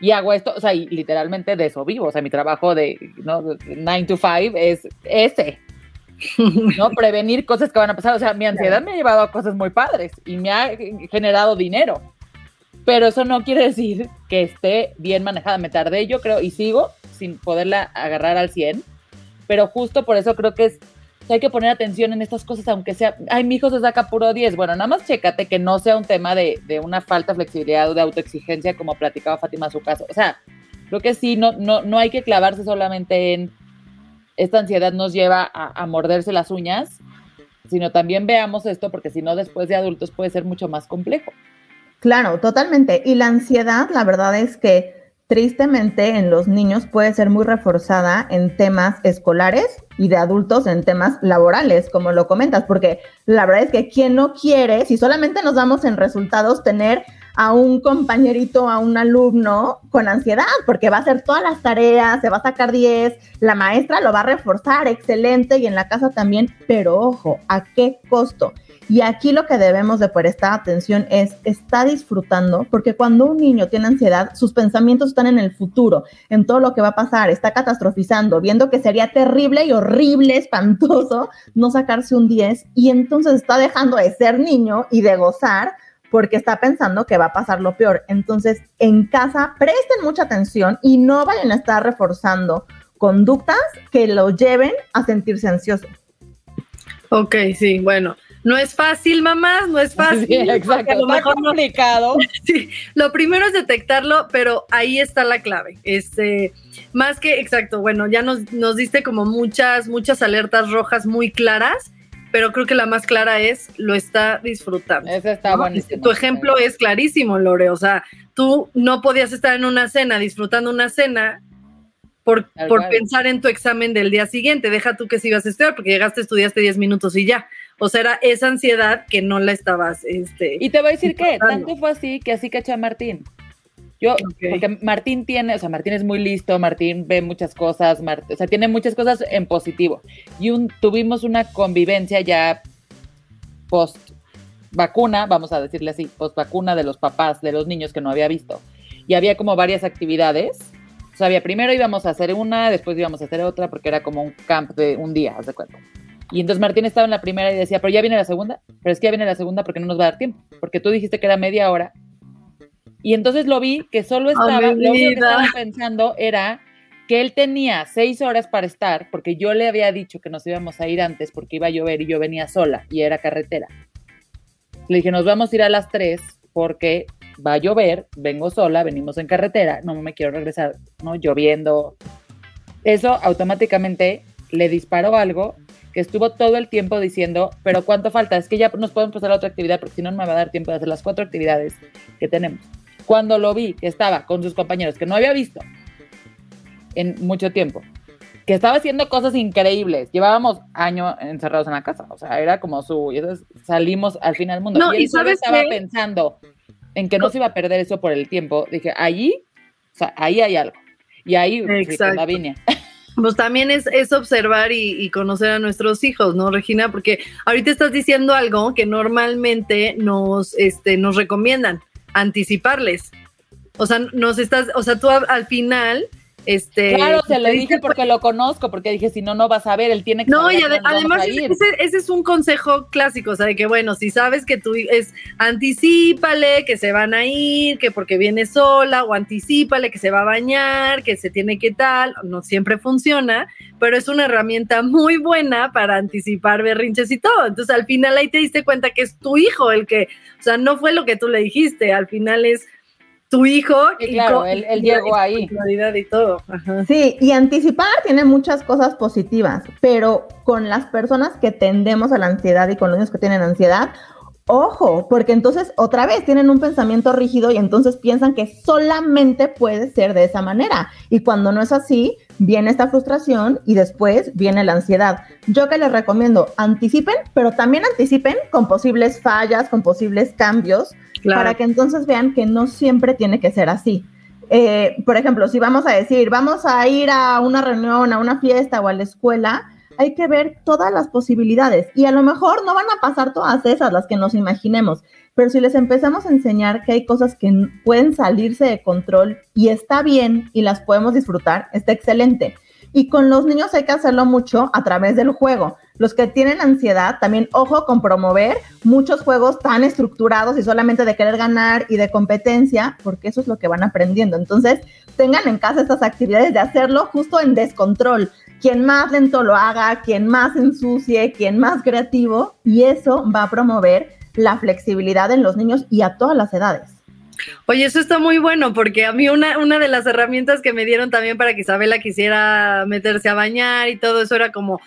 Y hago esto, o sea, y literalmente de eso vivo. O sea, mi trabajo de ¿no? 9 to 5 es ese. ¿No? Prevenir cosas que van a pasar. O sea, mi ansiedad me ha llevado a cosas muy padres y me ha generado dinero pero eso no quiere decir que esté bien manejada. Me tardé, yo creo, y sigo sin poderla agarrar al 100, pero justo por eso creo que es hay que poner atención en estas cosas, aunque sea, ay, mi hijo se saca puro 10. Bueno, nada más chécate que no sea un tema de, una falta de flexibilidad o de autoexigencia, como platicaba Fátima su caso. O sea, creo que sí, no, no, no hay que clavarse solamente en esta ansiedad nos lleva a morderse las uñas, sino también veamos esto, porque si no, después de adultos puede ser mucho más complejo. Claro, totalmente. Y la ansiedad, la verdad es que tristemente en los niños puede ser muy reforzada en temas escolares y de adultos en temas laborales, como lo comentas, porque la verdad es que quien no quiere, si solamente nos damos en resultados, tener a un compañerito, a un alumno con ansiedad, porque va a hacer todas las tareas, se va a sacar 10, la maestra lo va a reforzar, excelente, y en la casa también, pero ojo, ¿a qué costo? Y aquí lo que debemos de prestar atención es, está disfrutando, porque cuando un niño tiene ansiedad, sus pensamientos están en el futuro, en todo lo que va a pasar, está catastrofizando, viendo que sería terrible y horrible, espantoso no sacarse un 10 y entonces está dejando de ser niño y de gozar porque está pensando que va a pasar lo peor. Entonces, en casa, presten mucha atención y no vayan a estar reforzando conductas que lo lleven a sentirse ansioso. Ok, sí, bueno. No es fácil, mamás, no es fácil. Sí, exacto, lo mejor complicado. sí, lo primero es detectarlo, pero ahí está la clave. Este, más que, exacto, bueno, ya nos, nos diste como muchas, muchas alertas rojas muy claras, pero creo que la más clara es, lo está disfrutando. Eso está buenísimo. Tu ejemplo es clarísimo, Lore, o sea, tú no podías estar en una cena, disfrutando una cena, por, por, pensar en tu examen del día siguiente. Deja tú que si ibas a estudiar, porque llegaste, estudiaste 10 minutos y ya. O sea, era esa ansiedad que no la estabas. Este, y te voy a decir que tanto fue así que así caché a Martín. Yo, porque Martín tiene, o sea, Martín es muy listo, Martín ve muchas cosas, o sea, tiene muchas cosas en positivo. Y un, tuvimos una convivencia ya post vacuna, vamos a decirle así, post vacuna de los papás, de los niños que no había visto. Y había como varias actividades. O sea, había primero íbamos a hacer una, después íbamos a hacer otra, porque era como un camp de un día, haz de cuenta. Y entonces Martín estaba en la primera y decía, pero ya viene la segunda, pero es que ya viene la segunda porque no nos va a dar tiempo, porque tú dijiste que era media hora. Y entonces lo vi que solo estaba, lo único que estaba pensando era que él tenía seis horas para estar, porque yo le había dicho que nos íbamos a ir antes porque iba a llover y yo venía sola y era carretera. Le dije, nos vamos a ir a las tres porque va a llover, vengo sola, venimos en carretera, no me quiero regresar, ¿no? Lloviendo. Eso automáticamente le disparó algo que estuvo todo el tiempo diciendo, pero ¿cuánto falta? Es que ya nos podemos pasar a otra actividad porque si no, no me va a dar tiempo de hacer las cuatro actividades que tenemos. Cuando lo vi que estaba con sus compañeros, que no había visto en mucho tiempo, que estaba haciendo cosas increíbles. Llevábamos años encerrados en la casa, o sea, era como su, y entonces salimos al fin del mundo. No, y y solo ¿sabes estaba qué? pensando en que no se iba a perder eso por el tiempo. Dije, allí, o sea, ahí hay algo. Y ahí, sí, Exacto. Lavinia. Pues también es, es observar y, y conocer a nuestros hijos, ¿no, Regina? Porque ahorita estás diciendo algo que normalmente nos, este, nos recomiendan, anticiparles. O sea, nos estás, o sea, tú al final, este. Claro, se lo dije dices, porque lo conozco, porque dije, si no, no vas a ver, él tiene que No, saber y ade- además ese, es un consejo clásico, o sea, de que bueno, si sabes que tú es anticípale que se van a ir, que porque viene sola, o anticípale que se va a bañar, que se tiene que tal, no siempre funciona, pero es una herramienta muy buena para anticipar berrinches y todo. Entonces al final ahí te diste cuenta que es tu hijo el que, o sea, no fue lo que tú le dijiste, al final es tu hijo Sí, claro, él- llegó ahí. y todo. Ajá. Sí, y anticipar tiene muchas cosas positivas, pero con las personas que tendemos a la ansiedad y con los niños que tienen ansiedad, ojo, porque entonces otra vez tienen un pensamiento rígido y entonces piensan que solamente puede ser de esa manera. Y cuando no es así, viene esta frustración y después viene la ansiedad. Yo que les recomiendo, anticipen, pero también anticipen con posibles fallas, con posibles cambios, Claro. para que entonces vean que no siempre tiene que ser así. Eh, por ejemplo, si vamos a decir, vamos a ir a una reunión, a una fiesta o a la escuela, hay que ver todas las posibilidades y a lo mejor no van a pasar todas esas, las que nos imaginemos, pero si les empezamos a enseñar que hay cosas que pueden salirse de control y está bien y las podemos disfrutar, está excelente. Y con los niños hay que hacerlo mucho a través del juego. Los que tienen ansiedad, también ojo con promover muchos juegos tan estructurados y solamente de querer ganar y de competencia, porque eso es lo que van aprendiendo. Entonces, tengan en casa estas actividades de hacerlo justo en descontrol. Quien más lento lo haga, quien más ensucie, quien más creativo, y eso va a promover la flexibilidad en los niños y a todas las edades. Oye, eso está muy bueno porque a mí una, una de las herramientas que me dieron también para que Isabela quisiera meterse a bañar y todo eso era como,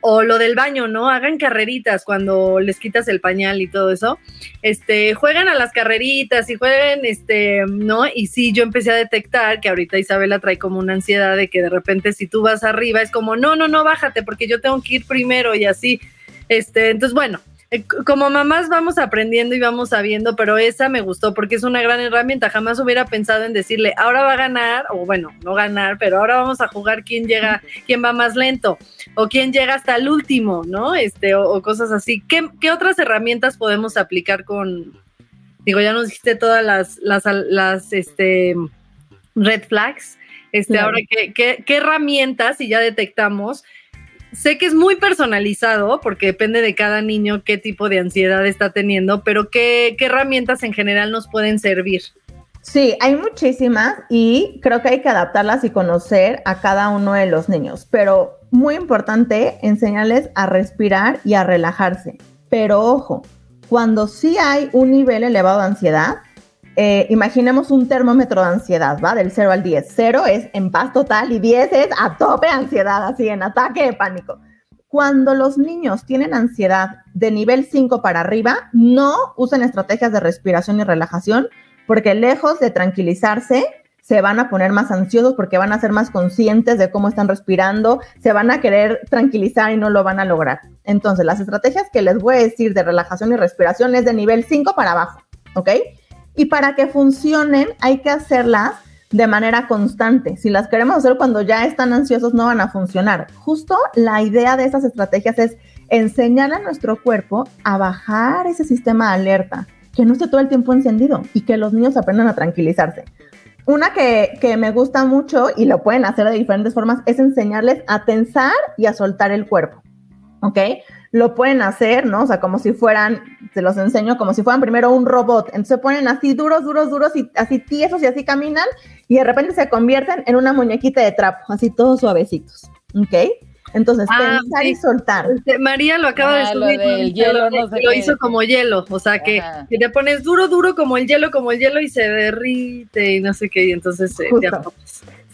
o lo del baño, ¿no? Hagan carreritas cuando les quitas el pañal y todo eso. Este, juegan a las carreritas y jueguen, este, ¿no? Y sí, yo empecé a detectar que ahorita Isabela trae como una ansiedad de que de repente si tú vas arriba es como, no, no, no, bájate porque yo tengo que ir primero y así. Este, entonces, bueno, como mamás vamos aprendiendo y vamos sabiendo, pero esa me gustó porque es una gran herramienta. Jamás hubiera pensado en decirle, ahora va a ganar, o bueno, no ganar, pero ahora vamos a jugar quién llega, quién va más lento, o quién llega hasta el último, ¿no? Este, o, o cosas así. ¿Qué, qué otras herramientas podemos aplicar con, digo, ya nos dijiste todas las, las, las, este, red flags. Este, Claro. ahora, ¿qué, qué, qué herramientas, si ya detectamos, sé que es muy personalizado porque depende de cada niño qué tipo de ansiedad está teniendo, pero ¿qué, herramientas en general nos pueden servir? Sí, hay muchísimas y creo que hay que adaptarlas y conocer a cada uno de los niños, pero muy importante enseñarles a respirar y a relajarse. Pero ojo, cuando sí hay un nivel elevado de ansiedad, eh, imaginemos un termómetro de ansiedad, ¿va? Del 0 al 10. 0 es en paz total y 10 es a tope ansiedad, así en ataque de pánico. Cuando los niños tienen ansiedad de nivel 5 para arriba, no usen estrategias de respiración y relajación, porque lejos de tranquilizarse, se van a poner más ansiosos porque van a ser más conscientes de cómo están respirando, se van a querer tranquilizar y no lo van a lograr. Entonces, las estrategias que les voy a decir de relajación y respiración es de nivel 5 para abajo, ¿ok? Y para que funcionen hay que hacerlas de manera constante. Si las queremos hacer cuando ya están ansiosos, no van a funcionar. Justo la idea de esas estrategias es enseñar a nuestro cuerpo a bajar ese sistema de alerta, que no esté todo el tiempo encendido y que los niños aprendan a tranquilizarse. Una que, que, me gusta mucho y lo pueden hacer de diferentes formas es enseñarles a tensar y a soltar el cuerpo. ¿Ok? Lo pueden hacer, ¿no? O sea, como si fueran, se los enseño, como si fueran primero un robot. Entonces se ponen así duros, duros, duros y así tiesos y así caminan y de repente se convierten en una muñequita de trapo, así todos suavecitos. ¿Ok? Entonces, ah, pensar y soltar. Este, María lo acaba de ah, subir. Lo hielo, no sé lo hizo como hielo, o sea, que, te pones duro, duro como el hielo, como el hielo y se derrite y no sé qué, y entonces eh,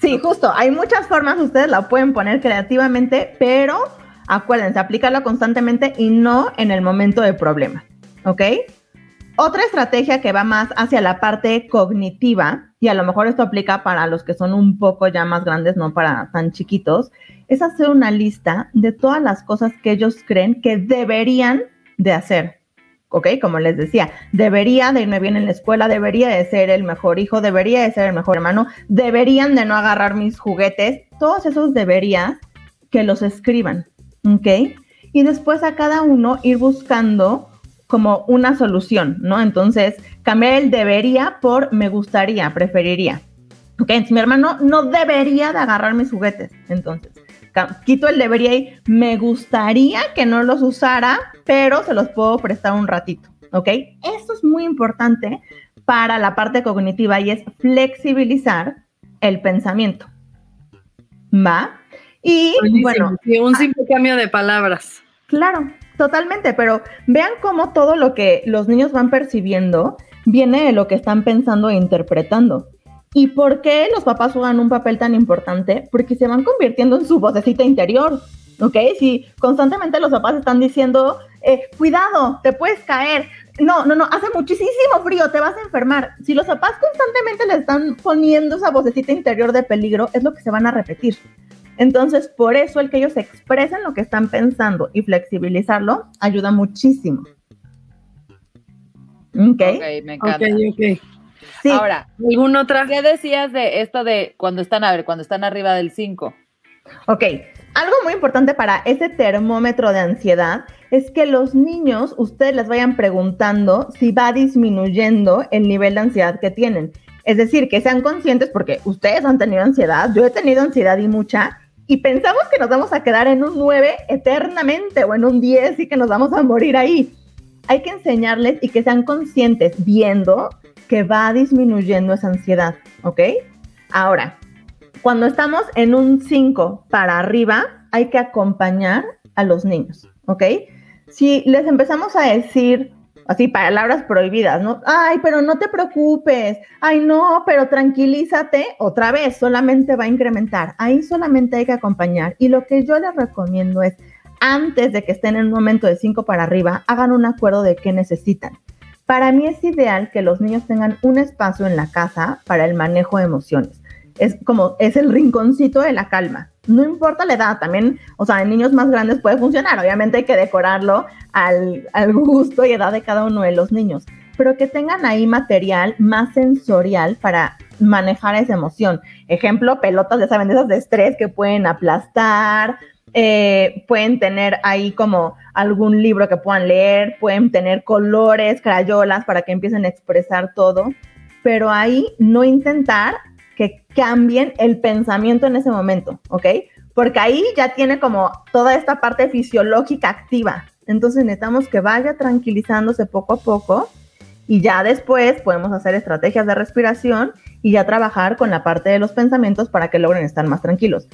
Sí, justo. Hay muchas formas, ustedes la pueden poner creativamente, pero acuérdense, aplícalo constantemente y no en el momento de problema. ¿Ok? Otra estrategia que va más hacia la parte cognitiva, y a lo mejor esto aplica para los que son un poco ya más grandes, no para tan chiquitos, es hacer una lista de todas las cosas que ellos creen que deberían de hacer. ¿ok? Como les decía, debería de irme bien en la escuela, debería de ser el mejor hijo, debería de ser el mejor hermano, deberían de no agarrar mis juguetes, todos esos deberías que los escriban, ¿ok? Y después a cada uno ir buscando como una solución, ¿no? Entonces, cambiar el debería por me gustaría, preferiría. Ok, mi hermano no debería de agarrar mis juguetes, entonces quito el debería y me gustaría que no los usara, pero se los puedo prestar un ratito, ¿ok? Esto es muy importante para la parte cognitiva y es flexibilizar el pensamiento. ¿Va? Y bueno. un simple cambio de palabras. Claro, totalmente, pero vean cómo todo lo que los niños van percibiendo viene de lo que están pensando e interpretando. ¿Y por qué los papás juegan un papel tan importante? Porque se van convirtiendo en su vocecita interior, ¿ok? Si constantemente los papás están diciendo, eh, cuidado, te puedes caer, no, no, no, hace muchísimo frío, te vas a enfermar. Si los papás constantemente le están poniendo esa vocecita interior de peligro, es lo que se van a repetir. Entonces, por eso el que ellos expresen lo que están pensando y flexibilizarlo ayuda muchísimo. ¿Ok? Ok, me encanta. Okay, Ahora, ¿alguna otra? ¿Qué decías de esto de cuando están, a ver, cuando están arriba del 5? Ok, algo muy importante para ese termómetro de ansiedad es que los niños, ustedes les vayan preguntando si va disminuyendo el nivel de ansiedad que tienen. Es decir, que sean conscientes porque ustedes han tenido ansiedad, yo he tenido ansiedad y mucha, y pensamos que nos vamos a quedar en un 9 eternamente o en un 10 y que nos vamos a morir ahí. Hay que enseñarles y que sean conscientes viendo que va disminuyendo esa ansiedad, ¿ok? Ahora, cuando estamos en un 5 para arriba, hay que acompañar a los niños, ¿ok? Si les empezamos a decir así palabras prohibidas, ¿no? Ay, pero no te preocupes, ay, no, pero tranquilízate, otra vez, solamente va a incrementar, ahí solamente hay que acompañar. Y lo que yo les recomiendo es, antes de que estén en un momento de 5 para arriba, hagan un acuerdo de qué necesitan. Para mí es ideal que los niños tengan un espacio en la casa para el manejo de emociones. Es como, es el rinconcito de la calma. No importa la edad, también, o sea, en niños más grandes puede funcionar. Obviamente hay que decorarlo al, al gusto y edad de cada uno de los niños, pero que tengan ahí material más sensorial para manejar esa emoción. Ejemplo, pelotas, ya saben, de esas de estrés que pueden aplastar, eh, pueden tener ahí como algún libro que puedan leer, pueden tener colores, crayolas para que empiecen a expresar todo, pero ahí no intentar que cambien el pensamiento en ese momento, ¿ok? Porque ahí ya tiene como toda esta parte fisiológica activa. Entonces necesitamos que vaya tranquilizándose poco a poco y ya después podemos hacer estrategias de respiración y ya trabajar con la parte de los pensamientos para que logren estar más tranquilos.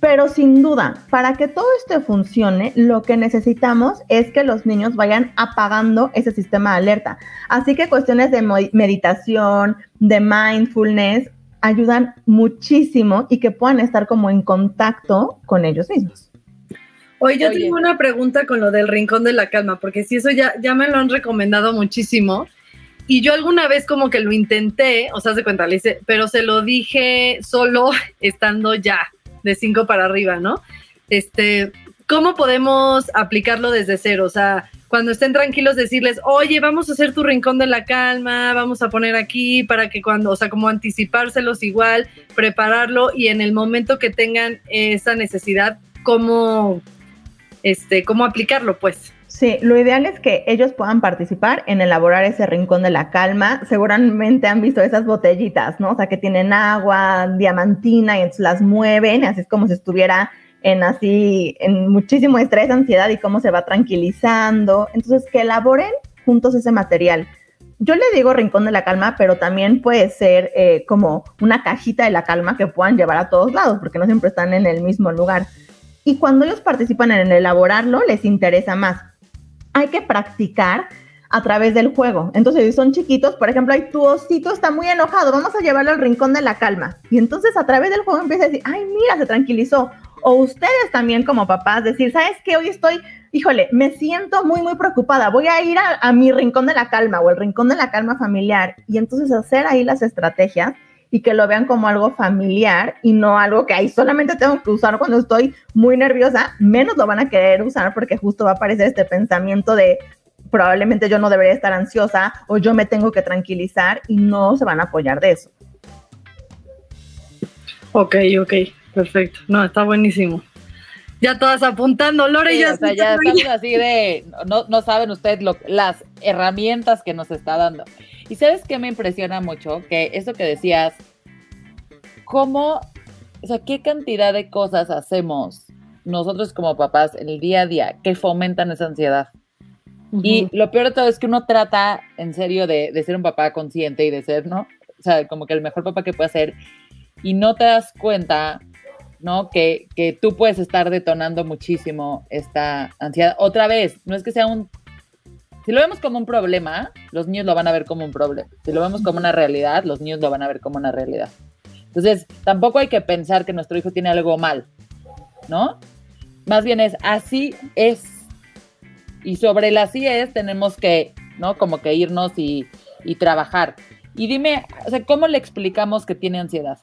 Pero sin duda, para que todo esto funcione, lo que necesitamos es que los niños vayan apagando ese sistema de alerta. Así que cuestiones de meditación, de mindfulness, ayudan muchísimo y que puedan estar como en contacto con ellos mismos. Oye, yo tengo una pregunta con lo del rincón de la calma, porque si eso ya, ya me lo han recomendado muchísimo. Y yo alguna vez como que lo intenté, o sea, se cuenta, le hice, pero se lo dije solo estando ya de cinco para arriba, ¿no? Este, ¿cómo podemos aplicarlo desde cero? O sea, cuando estén tranquilos decirles, oye, vamos a hacer tu rincón de la calma, vamos a poner aquí para que cuando, o sea, como anticipárselos igual, prepararlo y en el momento que tengan esa necesidad, cómo, este, cómo aplicarlo, pues. Sí, lo ideal es que ellos puedan participar en elaborar ese rincón de la calma. Seguramente han visto esas botellitas, ¿no? O sea, que tienen agua, diamantina y entonces las mueven, así es como si estuviera en así, en muchísimo estrés, ansiedad y cómo se va tranquilizando. Entonces, que elaboren juntos ese material. Yo le digo rincón de la calma, pero también puede ser eh, como una cajita de la calma que puedan llevar a todos lados, porque no siempre están en el mismo lugar y cuando ellos participan en elaborarlo, les interesa más. Hay que practicar a través del juego. Entonces, si son chiquitos, por ejemplo, hay tu osito está muy enojado, vamos a llevarlo al rincón de la calma. Y entonces a través del juego empieza a decir, ay, mira, se tranquilizó. O ustedes también como papás decir, ¿sabes qué? Hoy estoy, híjole, me siento muy, muy preocupada. Voy a ir a, mi rincón de la calma o el rincón de la calma familiar. Y entonces hacer ahí las estrategias y que lo vean como algo familiar y no algo que ahí solamente tengo que usar cuando estoy muy nerviosa, menos lo van a querer usar porque justo va a aparecer este pensamiento de probablemente yo no debería estar ansiosa o yo me tengo que tranquilizar y no se van a apoyar de eso. Ok, ok, perfecto. No, está buenísimo. Ya todas apuntando, Lore, ya, o sea, ya estamos así de, no, no saben ustedes lo, las herramientas que nos está dando. Y sabes qué me impresiona mucho, que eso que decías, cómo, o sea, qué cantidad de cosas hacemos nosotros como papás en el día a día que fomentan esa ansiedad. Y lo peor de todo es que uno trata en serio de, de, ser un papá consciente y de ser, ¿no? O sea, como que el mejor papá que puede ser. Y no te das cuenta, ¿no? Que, que tú puedes estar detonando muchísimo esta ansiedad. Otra vez, no es que sea un si lo vemos como un problema, los niños lo van a ver como un problema. Si lo vemos como una realidad, los niños lo van a ver como una realidad. Entonces, tampoco hay que pensar que nuestro hijo tiene algo mal, ¿no? Más bien es así es. Y sobre el así es tenemos que, ¿no? Como que irnos y, y trabajar. Y dime, o sea, ¿cómo le explicamos que tiene ansiedad?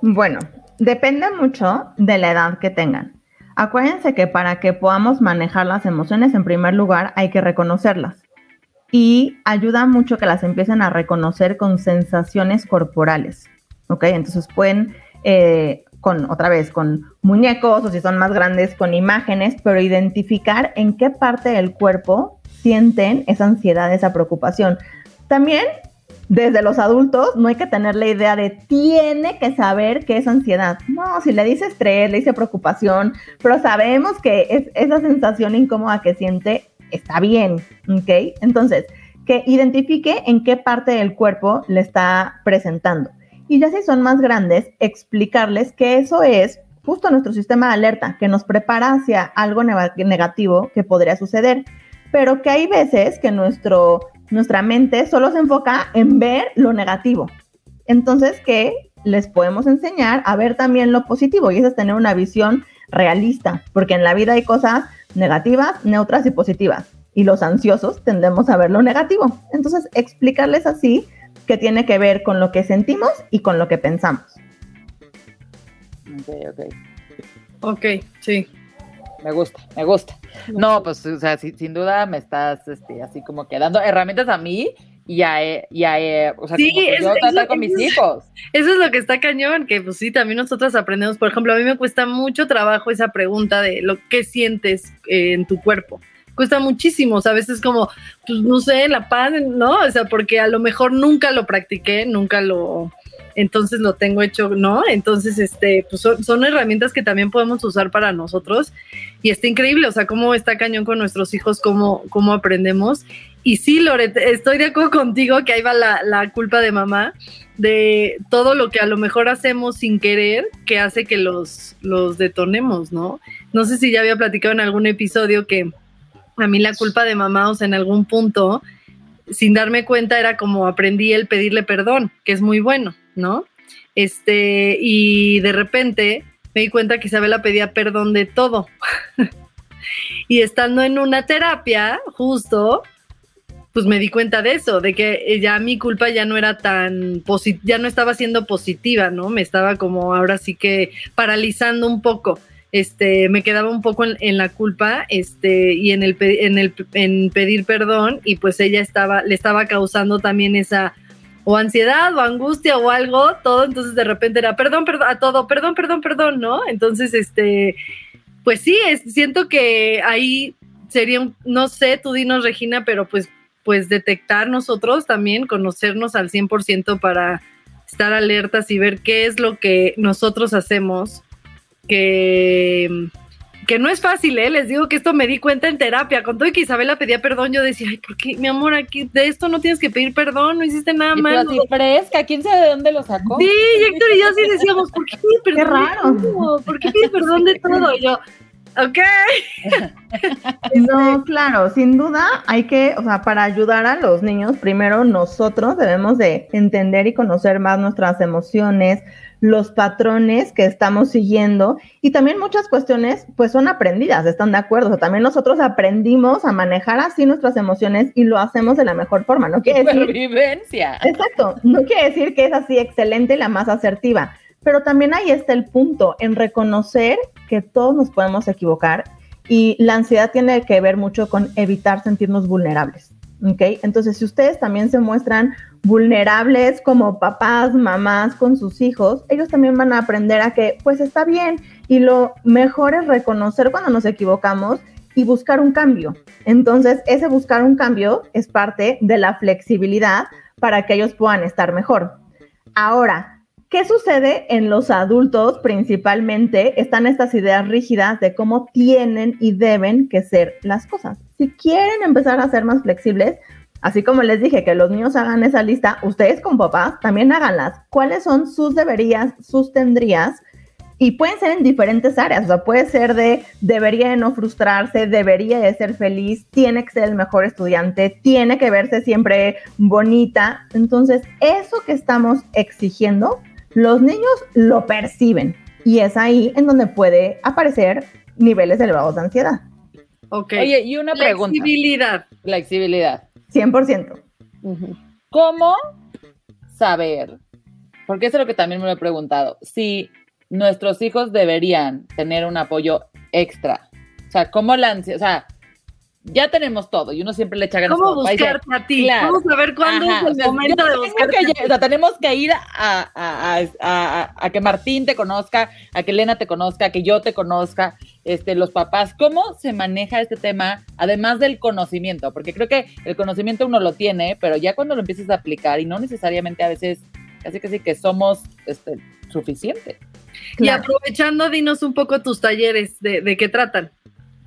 Bueno, depende mucho de la edad que tengan. Acuérdense que para que podamos manejar las emociones, en primer lugar, hay que reconocerlas. Y ayuda mucho que las empiecen a reconocer con sensaciones corporales. ¿Ok? Entonces pueden, eh, con otra vez, con muñecos o si son más grandes, con imágenes, pero identificar en qué parte del cuerpo sienten esa ansiedad, esa preocupación. También desde los adultos no hay que tener la idea de tiene que saber qué es ansiedad. No, si le dice estrés, le dice preocupación, pero sabemos que es, esa sensación incómoda que siente está bien, ¿ok? Entonces, que identifique en qué parte del cuerpo le está presentando. Y ya si son más grandes, explicarles que eso es justo nuestro sistema de alerta, que nos prepara hacia algo negativo que podría suceder, pero que hay veces que nuestro nuestra mente solo se enfoca en ver lo negativo. Entonces, ¿qué les podemos enseñar a ver también lo positivo? Y eso es tener una visión realista, porque en la vida hay cosas negativas, neutras y positivas. Y los ansiosos tendemos a ver lo negativo. Entonces, explicarles así que tiene que ver con lo que sentimos y con lo que pensamos. Ok, ok. Ok, sí. Me gusta, me gusta. No, pues, o sea, sin duda me estás, este, así como que dando herramientas a mí y ya ya o sea, sí, como yo tratar con mis hijos. Eso es lo que está cañón, que pues sí, también nosotros aprendemos, por ejemplo, a mí me cuesta mucho trabajo esa pregunta de lo que sientes eh, en tu cuerpo. Cuesta muchísimo, o sea, a veces como, pues no sé, la paz, ¿no? O sea, porque a lo mejor nunca lo practiqué, nunca lo, entonces lo tengo hecho, ¿no? Entonces, este, pues son, herramientas que también podemos usar para nosotros y está increíble, o sea, cómo está cañón con nuestros hijos, cómo, cómo aprendemos. Y sí, Loret, estoy de acuerdo contigo que ahí va la, la culpa de mamá, de todo lo que a lo mejor hacemos sin querer que hace que los, los detonemos, ¿no? No sé si ya había platicado en algún episodio que a mí la culpa de mamá, o sea, en algún punto, sin darme cuenta, era como aprendí el pedirle perdón, que es muy bueno, ¿no? Este, y de repente me di cuenta que Isabela pedía perdón de todo. y estando en una terapia, justo, pues me di cuenta de eso, de que ya mi culpa ya no era tan ya no estaba siendo positiva, ¿no? Me estaba como ahora sí que paralizando un poco. Este, me quedaba un poco en, la culpa, este, y en el, en el en pedir perdón, y pues ella estaba, le estaba causando también esa o ansiedad o angustia o algo, todo, entonces de repente era perdón, perdón, a todo, perdón, perdón, perdón, ¿no? Entonces, este, pues sí, siento que ahí sería un, no sé, tú dinos Regina, pero pues, pues detectar nosotros también, conocernos al 100% para estar alertas y ver qué es lo que nosotros hacemos que, que no es fácil, ¿eh? Les digo que esto me di cuenta en terapia. Con todo y que Isabela pedía perdón, yo decía, ay, ¿por qué, mi amor, aquí de esto no tienes que pedir perdón? No hiciste nada malo. Así fresca, ¿quién sabe de dónde lo sacó? Sí, Héctor y yo sí decíamos, ¿por qué pide perdón? Qué raro. ¿Por qué pide perdón de todo? Y yo, ok. No, claro, sin duda hay que, o sea, para ayudar a los niños, primero nosotros debemos de entender y conocer más nuestras emociones, los patrones que estamos siguiendo y también muchas cuestiones pues son aprendidas, están de acuerdo, o sea, también nosotros aprendimos a manejar así nuestras emociones y lo hacemos de la mejor forma, no quiere decir vivencia. Exacto, no quiere decir que es así excelente y la más asertiva, pero también ahí está el punto en reconocer que todos nos podemos equivocar y la ansiedad tiene que ver mucho con evitar sentirnos vulnerables. ¿Ok? Entonces, si ustedes también se muestran vulnerables como papás, mamás con sus hijos, ellos también van a aprender a que, pues está bien, y lo mejor es reconocer cuando nos equivocamos y buscar un cambio. Entonces, ese buscar un cambio es parte de la flexibilidad para que ellos puedan estar mejor. Ahora, ¿Qué sucede en los adultos principalmente? Están estas ideas rígidas de cómo tienen y deben que ser las cosas. Si quieren empezar a ser más flexibles, así como les dije que los niños hagan esa lista, ustedes con papás también háganlas. ¿Cuáles son sus deberías, sus tendrías? Y pueden ser en diferentes áreas, o sea, puede ser de debería de no frustrarse, debería de ser feliz, tiene que ser el mejor estudiante, tiene que verse siempre bonita. Entonces, eso que estamos exigiendo los niños lo perciben y es ahí en donde puede aparecer niveles elevados de ansiedad. Ok. Oye, y una pregunta. Flexibilidad. Flexibilidad. 100%. ¿Cómo saber? Porque eso es lo que también me lo he preguntado. Si nuestros hijos deberían tener un apoyo extra. O sea, ¿cómo la ansiedad? O sea, ya tenemos todo y uno siempre le echa ganas. ¿Cómo buscarte a ti? Vamos a ver cuándo es el momento de buscarte. Que, o sea, tenemos que ir a, a, a, a, que Martín te conozca, a que Elena te conozca, a que yo te conozca, este, los papás. ¿Cómo se maneja este tema, además del conocimiento? Porque creo que el conocimiento uno lo tiene, pero ya cuando lo empiezas a aplicar y no necesariamente a veces, casi que sí que somos este, suficiente. Y aprovechando, dinos un poco tus talleres, de, de qué tratan.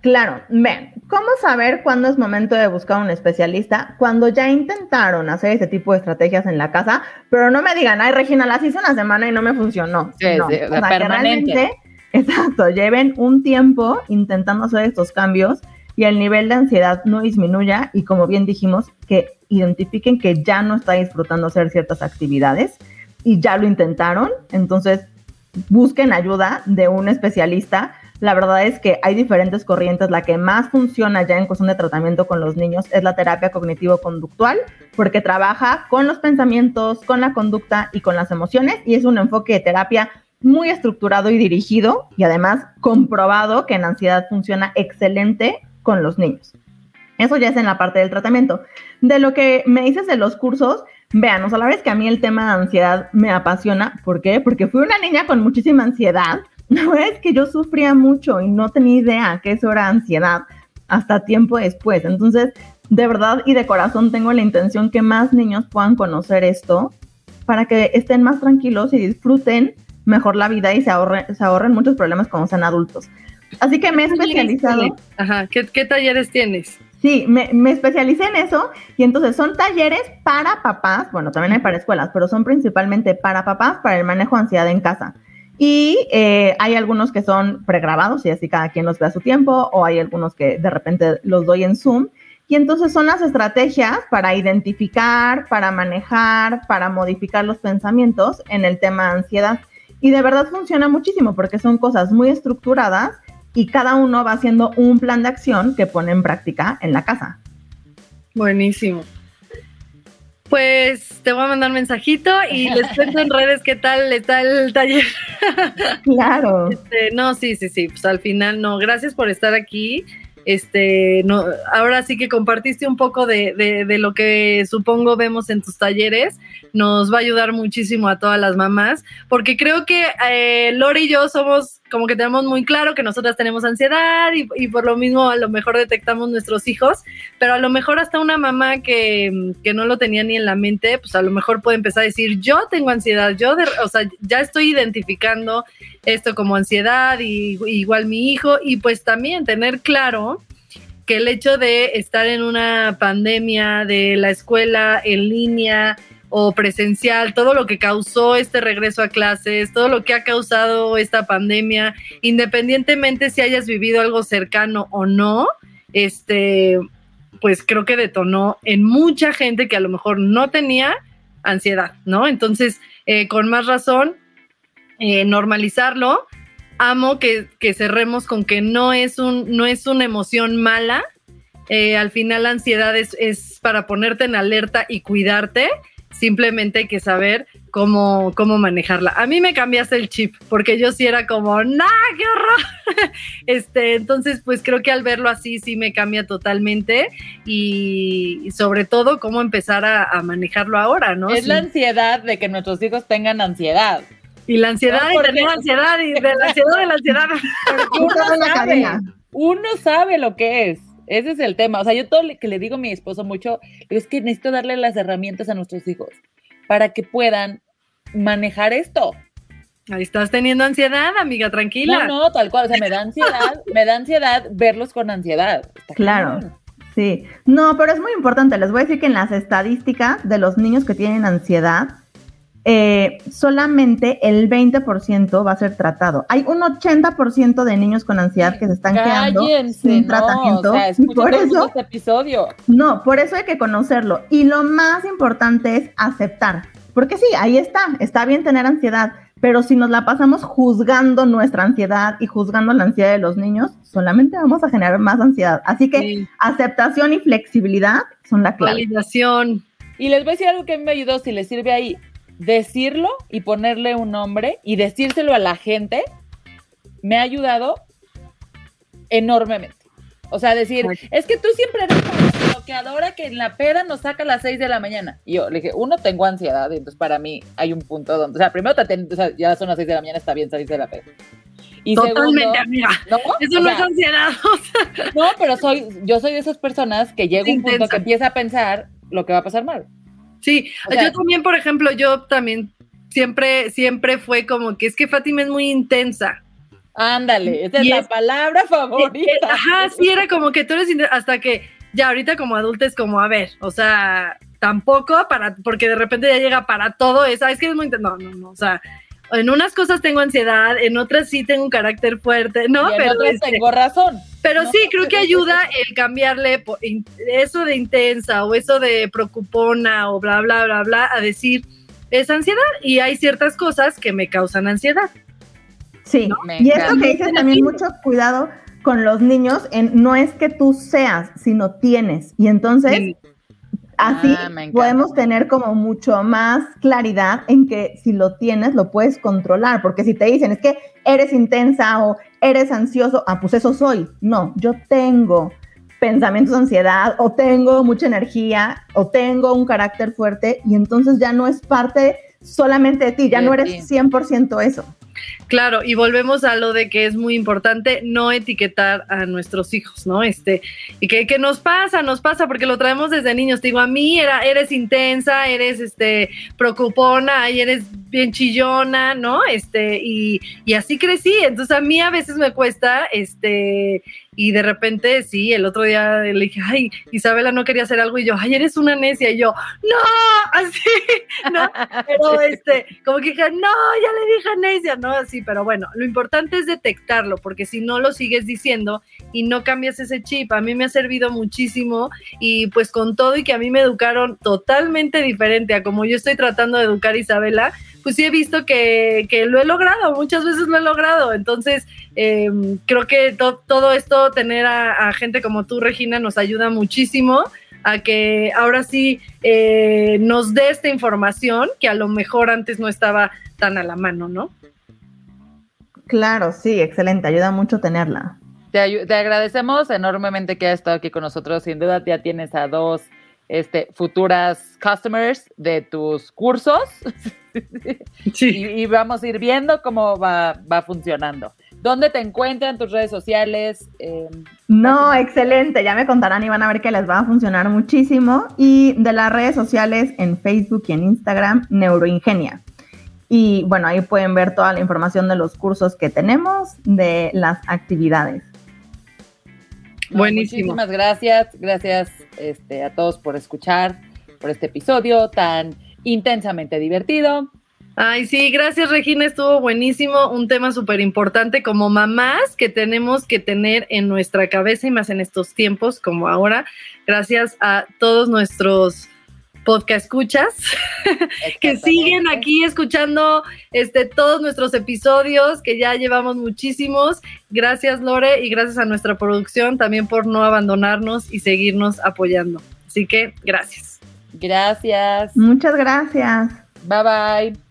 Claro, ven, ¿cómo saber cuándo es momento de buscar un especialista? Cuando ya intentaron hacer ese tipo de estrategias en la casa, pero no me digan, ay, Regina, las hice una semana y no me funcionó. Sí, sí, o sea, permanente. Exacto, lleven un tiempo intentando hacer estos cambios y el nivel de ansiedad no disminuya y como bien dijimos, que identifiquen que ya no está disfrutando hacer ciertas actividades y ya lo intentaron, entonces busquen ayuda de un especialista la verdad es que hay diferentes corrientes. La que más funciona ya en cuestión de tratamiento con los niños es la terapia cognitivo-conductual, porque trabaja con los pensamientos, con la conducta y con las emociones, y es un enfoque de terapia muy estructurado y dirigido, y además comprobado que en ansiedad funciona excelente con los niños. Eso ya es en la parte del tratamiento. De lo que me dices de los cursos, vean, o sea, la verdad es que a mí el tema de ansiedad me apasiona. ¿Por qué? Porque fui una niña con muchísima ansiedad no es que yo sufría mucho y no tenía idea que eso era ansiedad hasta tiempo después. Entonces, de verdad y de corazón tengo la intención que más niños puedan conocer esto para que estén más tranquilos y disfruten mejor la vida y se ahorren, se ahorren muchos problemas cuando sean adultos. Así que me he especializado. Ajá, ¿qué, talleres tienes? Sí, me, me, especialicé en eso y entonces son talleres para papás, bueno, también hay para escuelas, pero son principalmente para papás, para el manejo de ansiedad en casa. Y eh, hay algunos que son pregrabados y así cada quien los ve a su tiempo, o hay algunos que de repente los doy en Zoom. Y entonces son las estrategias para identificar, para manejar, para modificar los pensamientos en el tema de ansiedad. Y de verdad funciona muchísimo porque son cosas muy estructuradas y cada uno va haciendo un plan de acción que pone en práctica en la casa. Buenísimo pues te voy a mandar un mensajito y les cuento en redes qué tal está el taller. Claro. Este, no, sí, sí, sí. Pues al final, no. Gracias por estar aquí. Este, no, ahora sí que compartiste un poco de, de, lo que supongo vemos en tus talleres. Nos va a ayudar muchísimo a todas las mamás, porque creo que eh, Lori y yo somos como que tenemos muy claro que nosotras tenemos ansiedad y, y, por lo mismo a lo mejor detectamos nuestros hijos, pero a lo mejor hasta una mamá que, que, no lo tenía ni en la mente, pues a lo mejor puede empezar a decir, yo tengo ansiedad, yo, de, o sea, ya estoy identificando esto como ansiedad y igual mi hijo y pues también tener claro que el hecho de estar en una pandemia de la escuela en línea, o presencial, todo lo que causó este regreso a clases, todo lo que ha causado esta pandemia, independientemente si hayas vivido algo cercano o no, este, pues creo que detonó en mucha gente que a lo mejor no tenía ansiedad, ¿no? Entonces, eh, con más razón, eh, normalizarlo. Amo que, que, cerremos con que no es, un, no es una emoción mala. Eh, al final la ansiedad es, es para ponerte en alerta y cuidarte simplemente hay que saber cómo, cómo manejarla. A mí me cambiaste el chip, porque yo sí era como, ¡nah, qué horror! este, entonces, pues creo que al verlo así sí me cambia totalmente y, sobre todo cómo empezar a, manejarlo ahora, ¿no? Es la ansiedad de que nuestros hijos tengan ansiedad. Y la ansiedad de tener ansiedad y de la ansiedad de la ansiedad. uno, sabe, uno sabe lo que es. Ese es el tema. O sea, yo todo lo que le digo a mi esposo mucho es que necesito darle las herramientas a nuestros hijos para que puedan manejar esto. Ahí estás teniendo ansiedad, amiga, tranquila. No, no, tal cual. O sea, me da ansiedad, me da ansiedad verlos con ansiedad. claro. Sí. No, pero es muy importante. Les voy a decir que en las estadísticas de los niños que tienen ansiedad, eh, solamente el 20% va a ser tratado. Hay un 80% de niños con ansiedad que se están quedando sin tratamiento. por eso, este episodio. No, por eso hay que conocerlo. Y lo más importante es aceptar. Porque sí, ahí está, está bien tener ansiedad, pero si nos la pasamos juzgando nuestra ansiedad y juzgando la ansiedad de los niños, solamente vamos a generar más ansiedad. Así que aceptación y flexibilidad son la clave. Validación. Y les voy a decir algo que me ayudó, si les sirve ahí decirlo y ponerle un nombre y decírselo a la gente me ha ayudado enormemente. O sea, decir, es que tú siempre eres bloqueadora que en la peda nos saca a las 6 de la mañana. Y yo le dije, uno, tengo ansiedad, entonces para mí hay un punto donde, o sea, primero o sea, ya son las 6 de la mañana, está bien salirse de la peda. Y Totalmente, amiga. ¿no? Eso no es ansiedad. No, pero soy, yo soy de esas personas que llega un punto que empieza a pensar lo que va a pasar mal. Sí, yo también, por ejemplo, yo también siempre, siempre fue como que es que Fátima es muy intensa. Ándale, esa es la palabra favorita. Ajá, sí, era como que tú eres hasta que ya ahorita como adulta es como, a ver, o sea, tampoco para, porque de repente ya llega para todo, es, es que es muy intensa. No, no, no, o sea, en unas cosas tengo ansiedad, en otras sí tengo un carácter fuerte, ¿no? en pero otras este, tengo razón. Pero sí, creo que ayuda el cambiarle eso de intensa o eso de preocupona o bla, bla, bla, bla, a decir, es ansiedad y hay ciertas cosas que me causan ansiedad. Sí, y esto que dices también mucho cuidado con los niños, en, no es que tú seas, sino tienes. Y entonces, Así ah, podemos tener como mucho más claridad en que si lo tienes, lo puedes controlar, porque si te dicen es que eres intensa o eres ansioso, ah, pues eso soy. No, yo tengo pensamientos de ansiedad o tengo mucha energía o tengo un carácter fuerte y entonces ya no es parte solamente de ti, ya no eres 100% eso. Claro, y volvemos a lo de que es muy importante no etiquetar a nuestros hijos, ¿no? Este, y que, que nos pasa, nos pasa, porque lo traemos desde niños. Te digo, a mí era, eres intensa, eres este preocupona, y eres bien chillona, ¿no? Este, y, y así crecí. Entonces a mí a veces me cuesta, este, y de repente, sí, el otro día le dije, ay, Isabela no quería hacer algo y yo, ay, eres una necia. Y yo, no, así, no, pero este, como que dije, no, ya le dije necia, ¿no? Así, pero bueno, lo importante es detectarlo, porque si no lo sigues diciendo y no cambias ese chip, a mí me ha servido muchísimo y pues con todo y que a mí me educaron totalmente diferente a como yo estoy tratando de educar a Isabela, pues sí he visto que, lo he logrado, muchas veces lo he logrado. Entonces, em, creo que todo esto, tener a, gente como tú, Regina, nos ayuda muchísimo a que ahora sí eh, nos dé esta información que a lo mejor antes no estaba tan a la mano, ¿no? Claro, sí, excelente, ayuda mucho tenerla. Te, te agradecemos enormemente que hayas estado aquí con nosotros. Sin duda ya tienes a dos este, futuras customers de tus cursos. Y, vamos a ir viendo cómo va, va funcionando. ¿Dónde te encuentran tus redes sociales? Eh, no, excelente. Ya me contarán y van a ver que les va a funcionar muchísimo. Y de las redes sociales en Facebook y en Instagram, Neuroingenia. Y bueno, ahí pueden ver toda la información de los cursos que tenemos, de las actividades. Buenísimo. Muchísimas gracias. Gracias este, a todos por escuchar, por este episodio tan intensamente divertido. Ay, sí, gracias Regina, estuvo buenísimo, un tema súper importante como mamás que tenemos que tener en nuestra cabeza y más en estos tiempos como ahora, gracias a todos nuestros podcast escuchas que siguen aquí escuchando este todos nuestros episodios que ya llevamos muchísimos. Gracias Lore y gracias a nuestra producción también por no abandonarnos y seguirnos apoyando. Así que gracias. Gracias. Muchas gracias. Bye bye.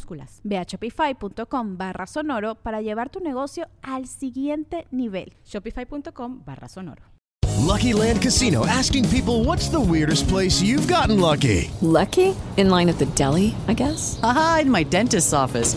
minúsculas Ve a shopify.com barra sonoro para llevar tu negocio al siguiente nivel. Shopify.com barra sonoro. Lucky Land Casino asking people what's the weirdest place you've gotten lucky. Lucky? In line at the deli, I guess. Aha, in my dentist's office.